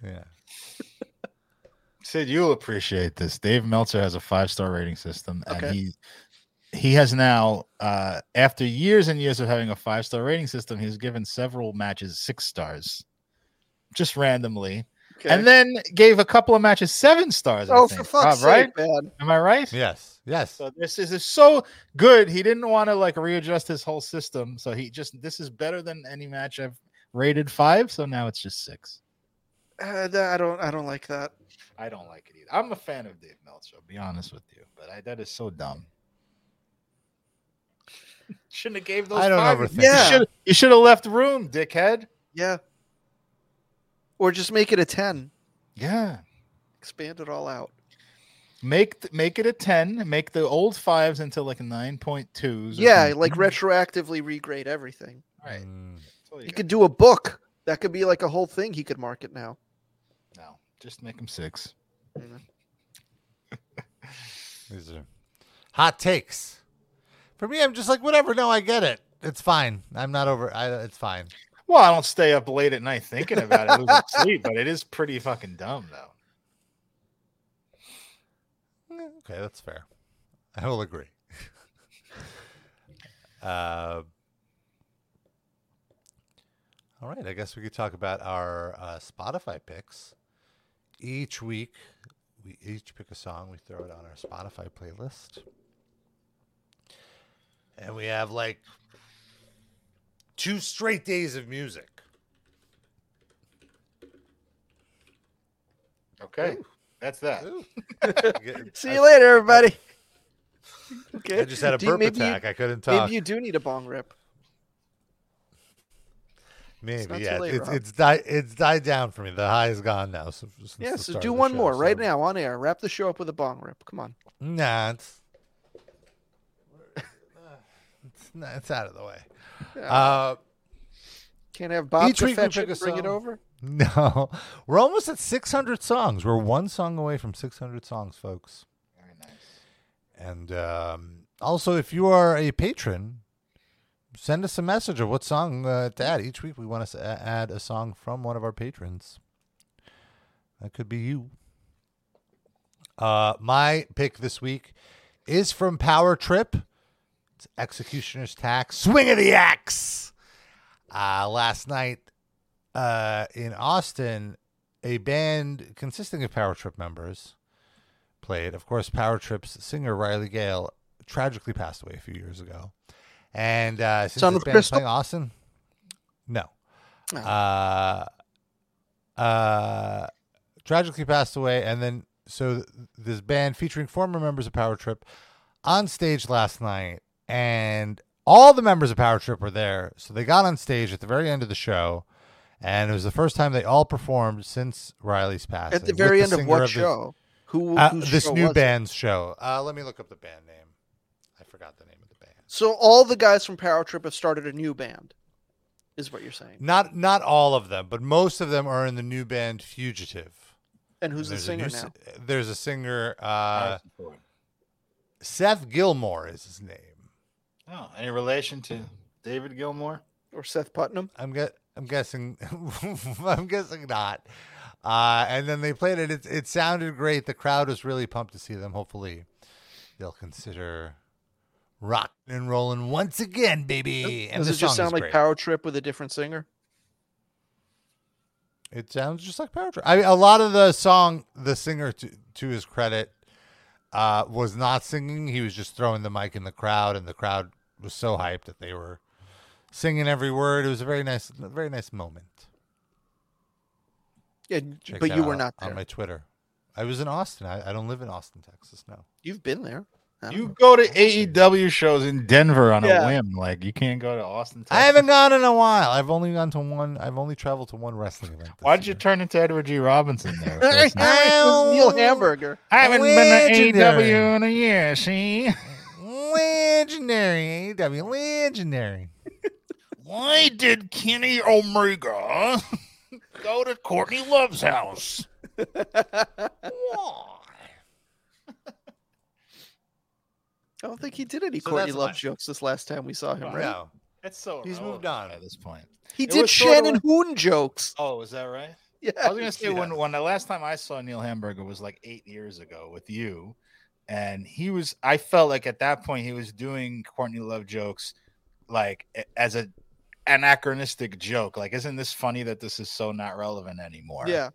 Yeah. Sid, you'll appreciate this. Dave Meltzer has a five star rating system, and Okay. he he has now, uh, after years and years of having a five star rating system, he's given several matches six stars, just randomly, Okay. and then gave a couple of matches seven stars. I oh, think. for fuck's Rob, right? sake, man. Am I right? Yes. Yes. So this is, is so good. He didn't want to like readjust his whole system, so he just this is better than any match I've rated five. So now it's just six. Uh, I don't. I don't like that. I don't like it either. I'm a fan of Dave Meltzer. I'll be honest with you, but I, that is so dumb. Shouldn't have gave those. I don't five. overthink You Yeah. should you should have left room, dickhead. Yeah. Or just make it a ten. Yeah. Expand it all out. Make th- make it a ten. Make the old fives into like nine point twos. Yeah, like retroactively regrade everything. Right. Mm. He could do a book. That could be like a whole thing. He could market now. No, just make him six. Mm-hmm. These are hot takes. For me, I'm just like whatever. No, I get it. It's fine. I'm not over. I, it's fine. Well, I don't stay up late at night thinking about it, losing sleep, but it is pretty fucking dumb though. Okay, that's fair. I will agree. uh, all right, I guess we could talk about our uh, Spotify picks. Each week, we each pick a song. We throw it on our Spotify playlist, and we have like two straight days of music. Okay, that's that. See you later, everybody. Okay. I just had a Do you- burp maybe you- attack. I couldn't talk. Maybe you do need a bong rip. Maybe not too yeah. late, it's Rob. it's died it's died down for me. The high is gone now. So since Yeah, so do one show, more right now on air. Wrap the show up with a bong rip. Come on. Nah, it's it's, not, it's out of the way. Yeah. Uh, Can't have Bob each week we pick it, a bring it over. No, we're almost at 600 songs. We're one song away from 600 songs, folks. Very nice. And um, also, if you are a patron, send us a message of what song uh, to add. Each week, we want to add a song from one of our patrons. That could be you. Uh, my pick this week is from Power Trip. Executioner's Tax, Swing of the Axe. Uh, last night uh, in Austin, a band consisting of Power Trip members played. Of course, Power Trip's singer Riley Gale tragically passed away a few years ago, and uh, since Son this of band is playing Austin, no, uh, uh, tragically passed away, and then so th- this band featuring former members of Power Trip on stage last night, and all the members of Power Trip were there. So they got on stage at the very end of the show, and it was the first time they all performed since Riley's passing. At the with very end of singer what the- show? Who? uh, this show new was it? band's show. Uh, let me look up the band name. I forgot the name of the band. So all the guys from Power Trip have started a new band, is what you're saying. Not not all of them, but most of them are in the new band Fugitive. And who's the singer new now? There's a singer. Uh, Seth Gilmore is his name. Oh, any relation to David Gilmour or Seth Putnam? I'm get. I'm guessing. I'm guessing not. Uh, and then they played it. It, it sounded great. The crowd was really pumped to see them. Hopefully, they'll consider rocking and rolling once again, baby. And Does it just sound like great. Power Trip with a different singer? It sounds just like Power Trip. I a lot of the song, the singer, to, to his credit, uh, was not singing. He was just throwing the mic in the crowd, and the crowd was so hyped that they were singing every word. It was a very nice, very nice moment. Yeah, Check but you were not on my Twitter. I was in Austin. I, I don't live in Austin, Texas. No. You've been there. You know. go to AEW shows in Denver on Yeah. a whim. Like you can't go to Austin. I haven't gone in a while. I've only gone to one. I've only traveled to one wrestling event. Why'd you turn into Edward G. Robinson there? Neil oh, Hamburger. I haven't been to AEW in a year. See, Legendary AEW, legendary. why did Kenny Omega go to Courtney Love's house? Why? I don't think he did any So Courtney Love my- jokes this last time we saw him, right? No, It's so He's moved on. at this point. He It did was sorta Shannon like- Hoon jokes. Oh, is that right? Yeah. I was gonna say when when the last time I saw Neil Hamburger was like eight years ago with you, and he was. I felt like at that point he was doing Courtney Love jokes, like as a anachronistic joke. Like, isn't this funny that this is so not relevant anymore? Yeah.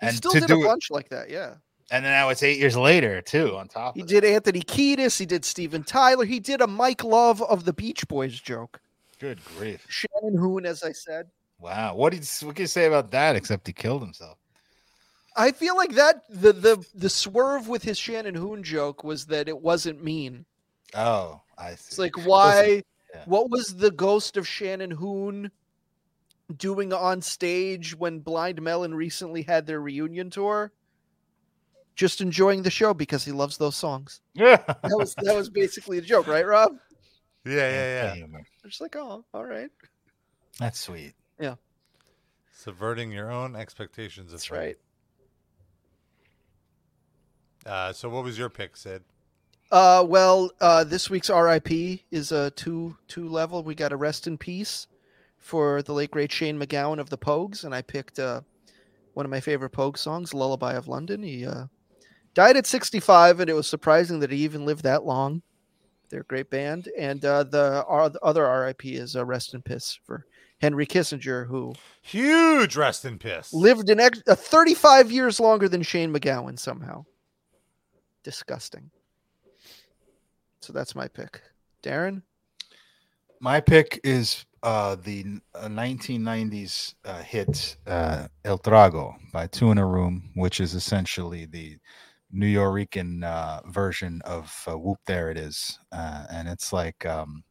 He and still to did do a it- bunch like that. Yeah. and then now it's eight years later too. On top, He did Anthony Kiedis. He did Steven Tyler. He did a Mike Love of the Beach Boys joke. good grief! Shannon Hoon, as I said. Wow, what did what can you say about that? Except he killed himself. I feel like that the the the swerve with his Shannon Hoon joke was that it wasn't mean. Oh, I see. It's like why yeah. what was the ghost of Shannon Hoon doing on stage when Blind Melon recently had their reunion tour? Just enjoying the show because he loves those songs. Yeah, That was that was basically the joke, right, Rob? Yeah, yeah, yeah. humor. Just like, oh, all right. That's sweet. Yeah. Subverting your own expectations That's fame. right. Uh, so, what was your pick, Sid? Uh, well, uh, this week's RIP is a two two level. We got a rest in peace for the late great Shane MacGowan of the Pogues, and I picked uh, one of my favorite Pogue songs, "Lullaby of London." He uh, died at 65, and it was surprising that he even lived that long. They're a great band, and uh, the, the other RIP is uh, "Rest in Peace" for Henry Kissinger, who Huge rest in piss. lived an ex- uh, 35 years longer than Shane MacGowan somehow. Disgusting. So that's my pick. Darren? My pick is uh, the uh, 1990s uh, hit uh, El Trago by Two in a Room, which is essentially the Nuyorican uh, version of uh, Whoop There It Is. Uh, and it's like. Um,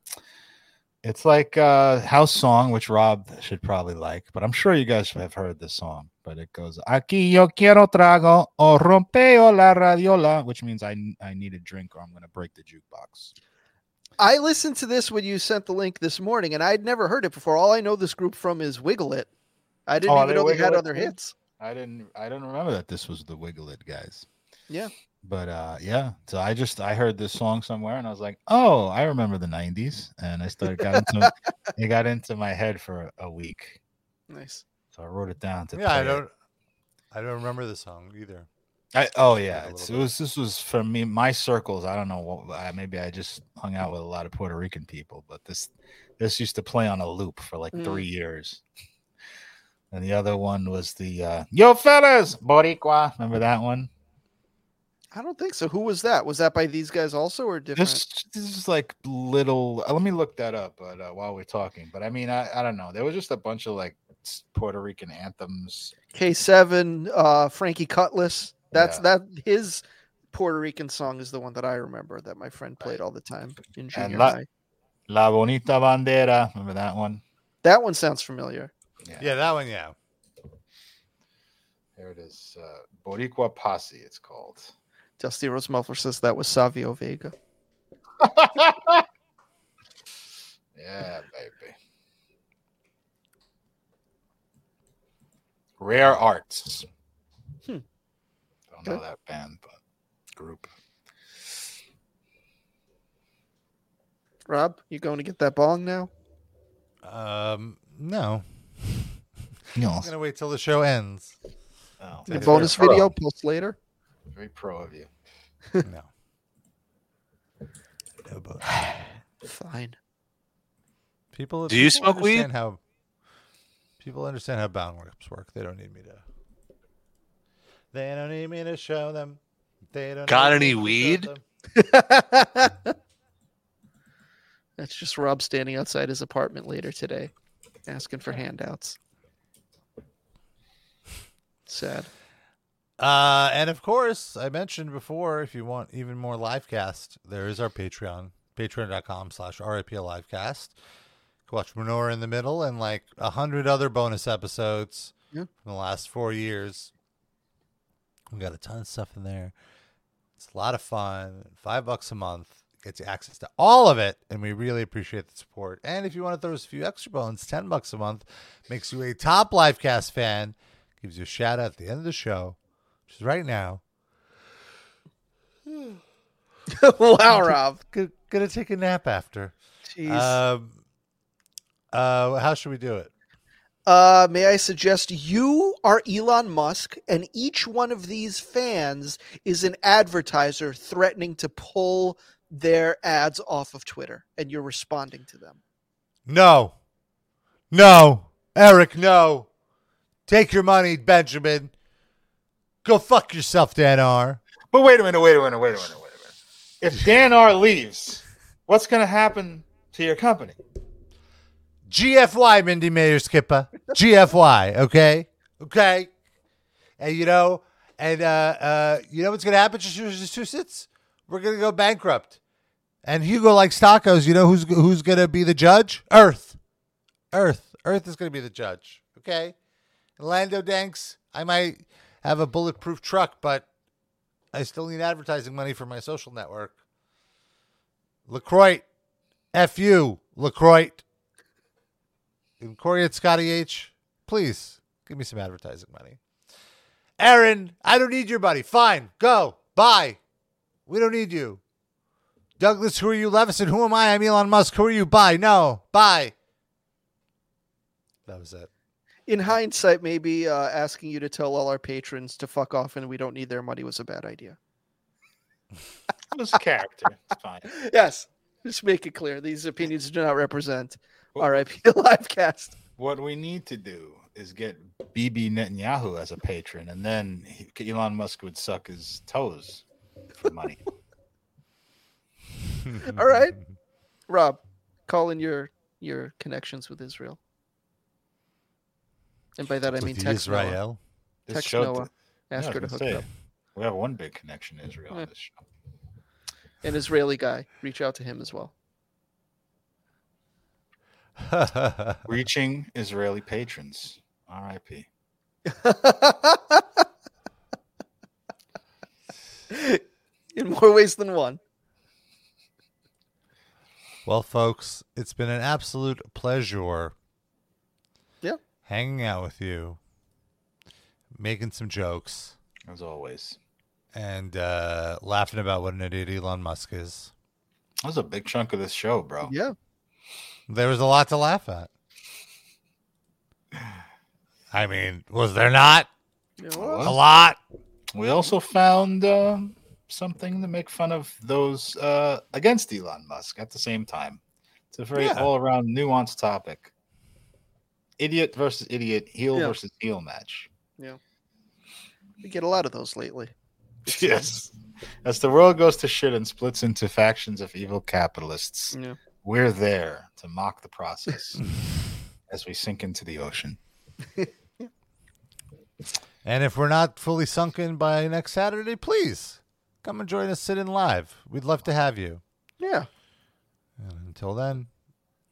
it's like a house song, which Rob should probably like, but I'm sure you guys have heard this song. But it goes, Aquí yo quiero trago o rompeo la radiola, which means I, I need a drink or I'm going to break the jukebox. I listened to this when you sent the link this morning, and I'd never heard it before. All I know this group from is Wiggle It. I didn't Oh, even know they had It other hits. I didn't I didn't remember that this was the Wiggle It guys. Yeah. But uh yeah, so I just I heard this song somewhere and I was like, "Oh, I remember the 90s." And I started got into it got into my head for a, a week. Nice. So I wrote it down to Yeah, I don't. I don't remember the song either. I, oh yeah, it's, it was this was for me my circles. I don't know what I, maybe I just hung out with a lot of Puerto Rican people, but this this used to play on a loop for like Mm. three years. And the other one was the uh, Yo fellas Boricua. Remember that one? I don't think so. Who was that? Was that by these guys also or different? This this is like little. uh, Let me look that up. But uh, while we're talking, but I mean, I, I don't know. There was just a bunch of like Puerto Rican anthems. K7, uh, Frankie Cutlass. That's Yeah. that his Puerto Rican song is the one that I remember that my friend played all the time in junior La- high. La Bonita Bandera. Remember that one? That one sounds familiar. Yeah, that one. Yeah. There it is. Uh, Boricua Posse. It's called. Dusty Rose Muffler says that was Savio Vega. Yeah, baby. Rare Arts. Hmm. Don't know Okay. that band, but group. Rob, you going to get that bong now? Um, no. No. I'm gonna wait till the show ends. Oh, The bonus video post later. Very pro of you. no. No bonus. Fine. People. Do you people smoke weed? understand How people understand how bound works work. They don't need me to. They don't need me to show them. They don't. Got any me to show weed? That's just Rob standing outside his apartment later today, asking for handouts. Sad. Uh, and of course, I mentioned before, if you want even more live cast, there is our Patreon, patreon.com slash RIP livecast. Watch Menorah in the middle and like a hundred other bonus episodes Yeah. from the last four years. We got a ton of stuff in there. It's a lot of fun. Five bucks a month gets you access to all of it, and we really appreciate the support. And if you want to throw us a few extra bones, ten bucks a month makes you a top livecast fan. Gives you a shout out at the end of the show, which is right now. wow, Rob. Gonna, gonna take a nap after. Jeez. Um, uh, how should we do it? Uh, may I suggest you are Elon Musk, and each one of these fans is an advertiser threatening to pull their ads off of Twitter, and you're responding to them. No. No. Eric, no. Take your money, Benjamin. Go fuck yourself, Dan R. But wait a minute, wait a minute, wait a minute, wait a minute. If Dan R leaves, what's going to happen to your company? GFY, Mindy Mayer Skipper. GFY, okay? Okay? And you know, and uh uh you know what's gonna happen to Massachusetts? We're gonna go bankrupt. And Hugo likes tacos. You know who's who's gonna be the judge? Earth. Earth. Earth is gonna be the judge. Okay? Lando Danks, I might have a bulletproof truck, but I still need advertising money for my social network. LaCroix. F you, LaCroix. And Corey at Scotty H, please give me some advertising money. Aaron, I don't need your money. Fine, go. Bye. We don't need you. Douglas, who are you? Levison, who am I? I'm Elon Musk. Who are you? Bye. No. Bye. That was it. In hindsight, maybe uh, asking you to tell all our patrons to fuck off and we don't need their money was a bad idea. It was character. It's fine. Yes, just make it clear these opinions do not represent RIP Livecast. What we need to do is get Bibi Netanyahu as a patron, and then he- Elon Musk would suck his toes for money. All right, Rob, call in your your connections with Israel, and by that I mean text Noah. Israel? This Text show- Noah. Yeah, Ask was her to gonna hook say, it up. We have one big connection to Israel Yeah. on this show. An Israeli guy, reach out to him as well. Reaching Israeli patrons. R.I.P. in more ways than one. Well, folks, it's been an absolute pleasure. Yeah. Hanging out with you, making some jokes, as always, and uh, laughing about what an idiot Elon Musk is. That was a big chunk of this show, bro. Yeah. There was a lot to laugh at. I mean, was there not? A lot. We also found um, something to make fun of those uh, against Elon Musk at the same time. It's a very Yeah. all around nuanced topic. Idiot versus idiot, heel Yeah. versus heel match. Yeah. We get a lot of those lately. Yes. As the world goes to shit and splits into factions of evil capitalists, Yeah. we're there to mock the process as we sink into the ocean. And if we're not fully sunken by next Saturday, please come and join us sit in live. We'd love to have you. Yeah. And until then,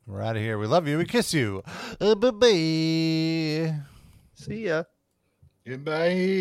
we're out of here. We love you. We kiss you. Uh, bye bye. See ya. Goodbye.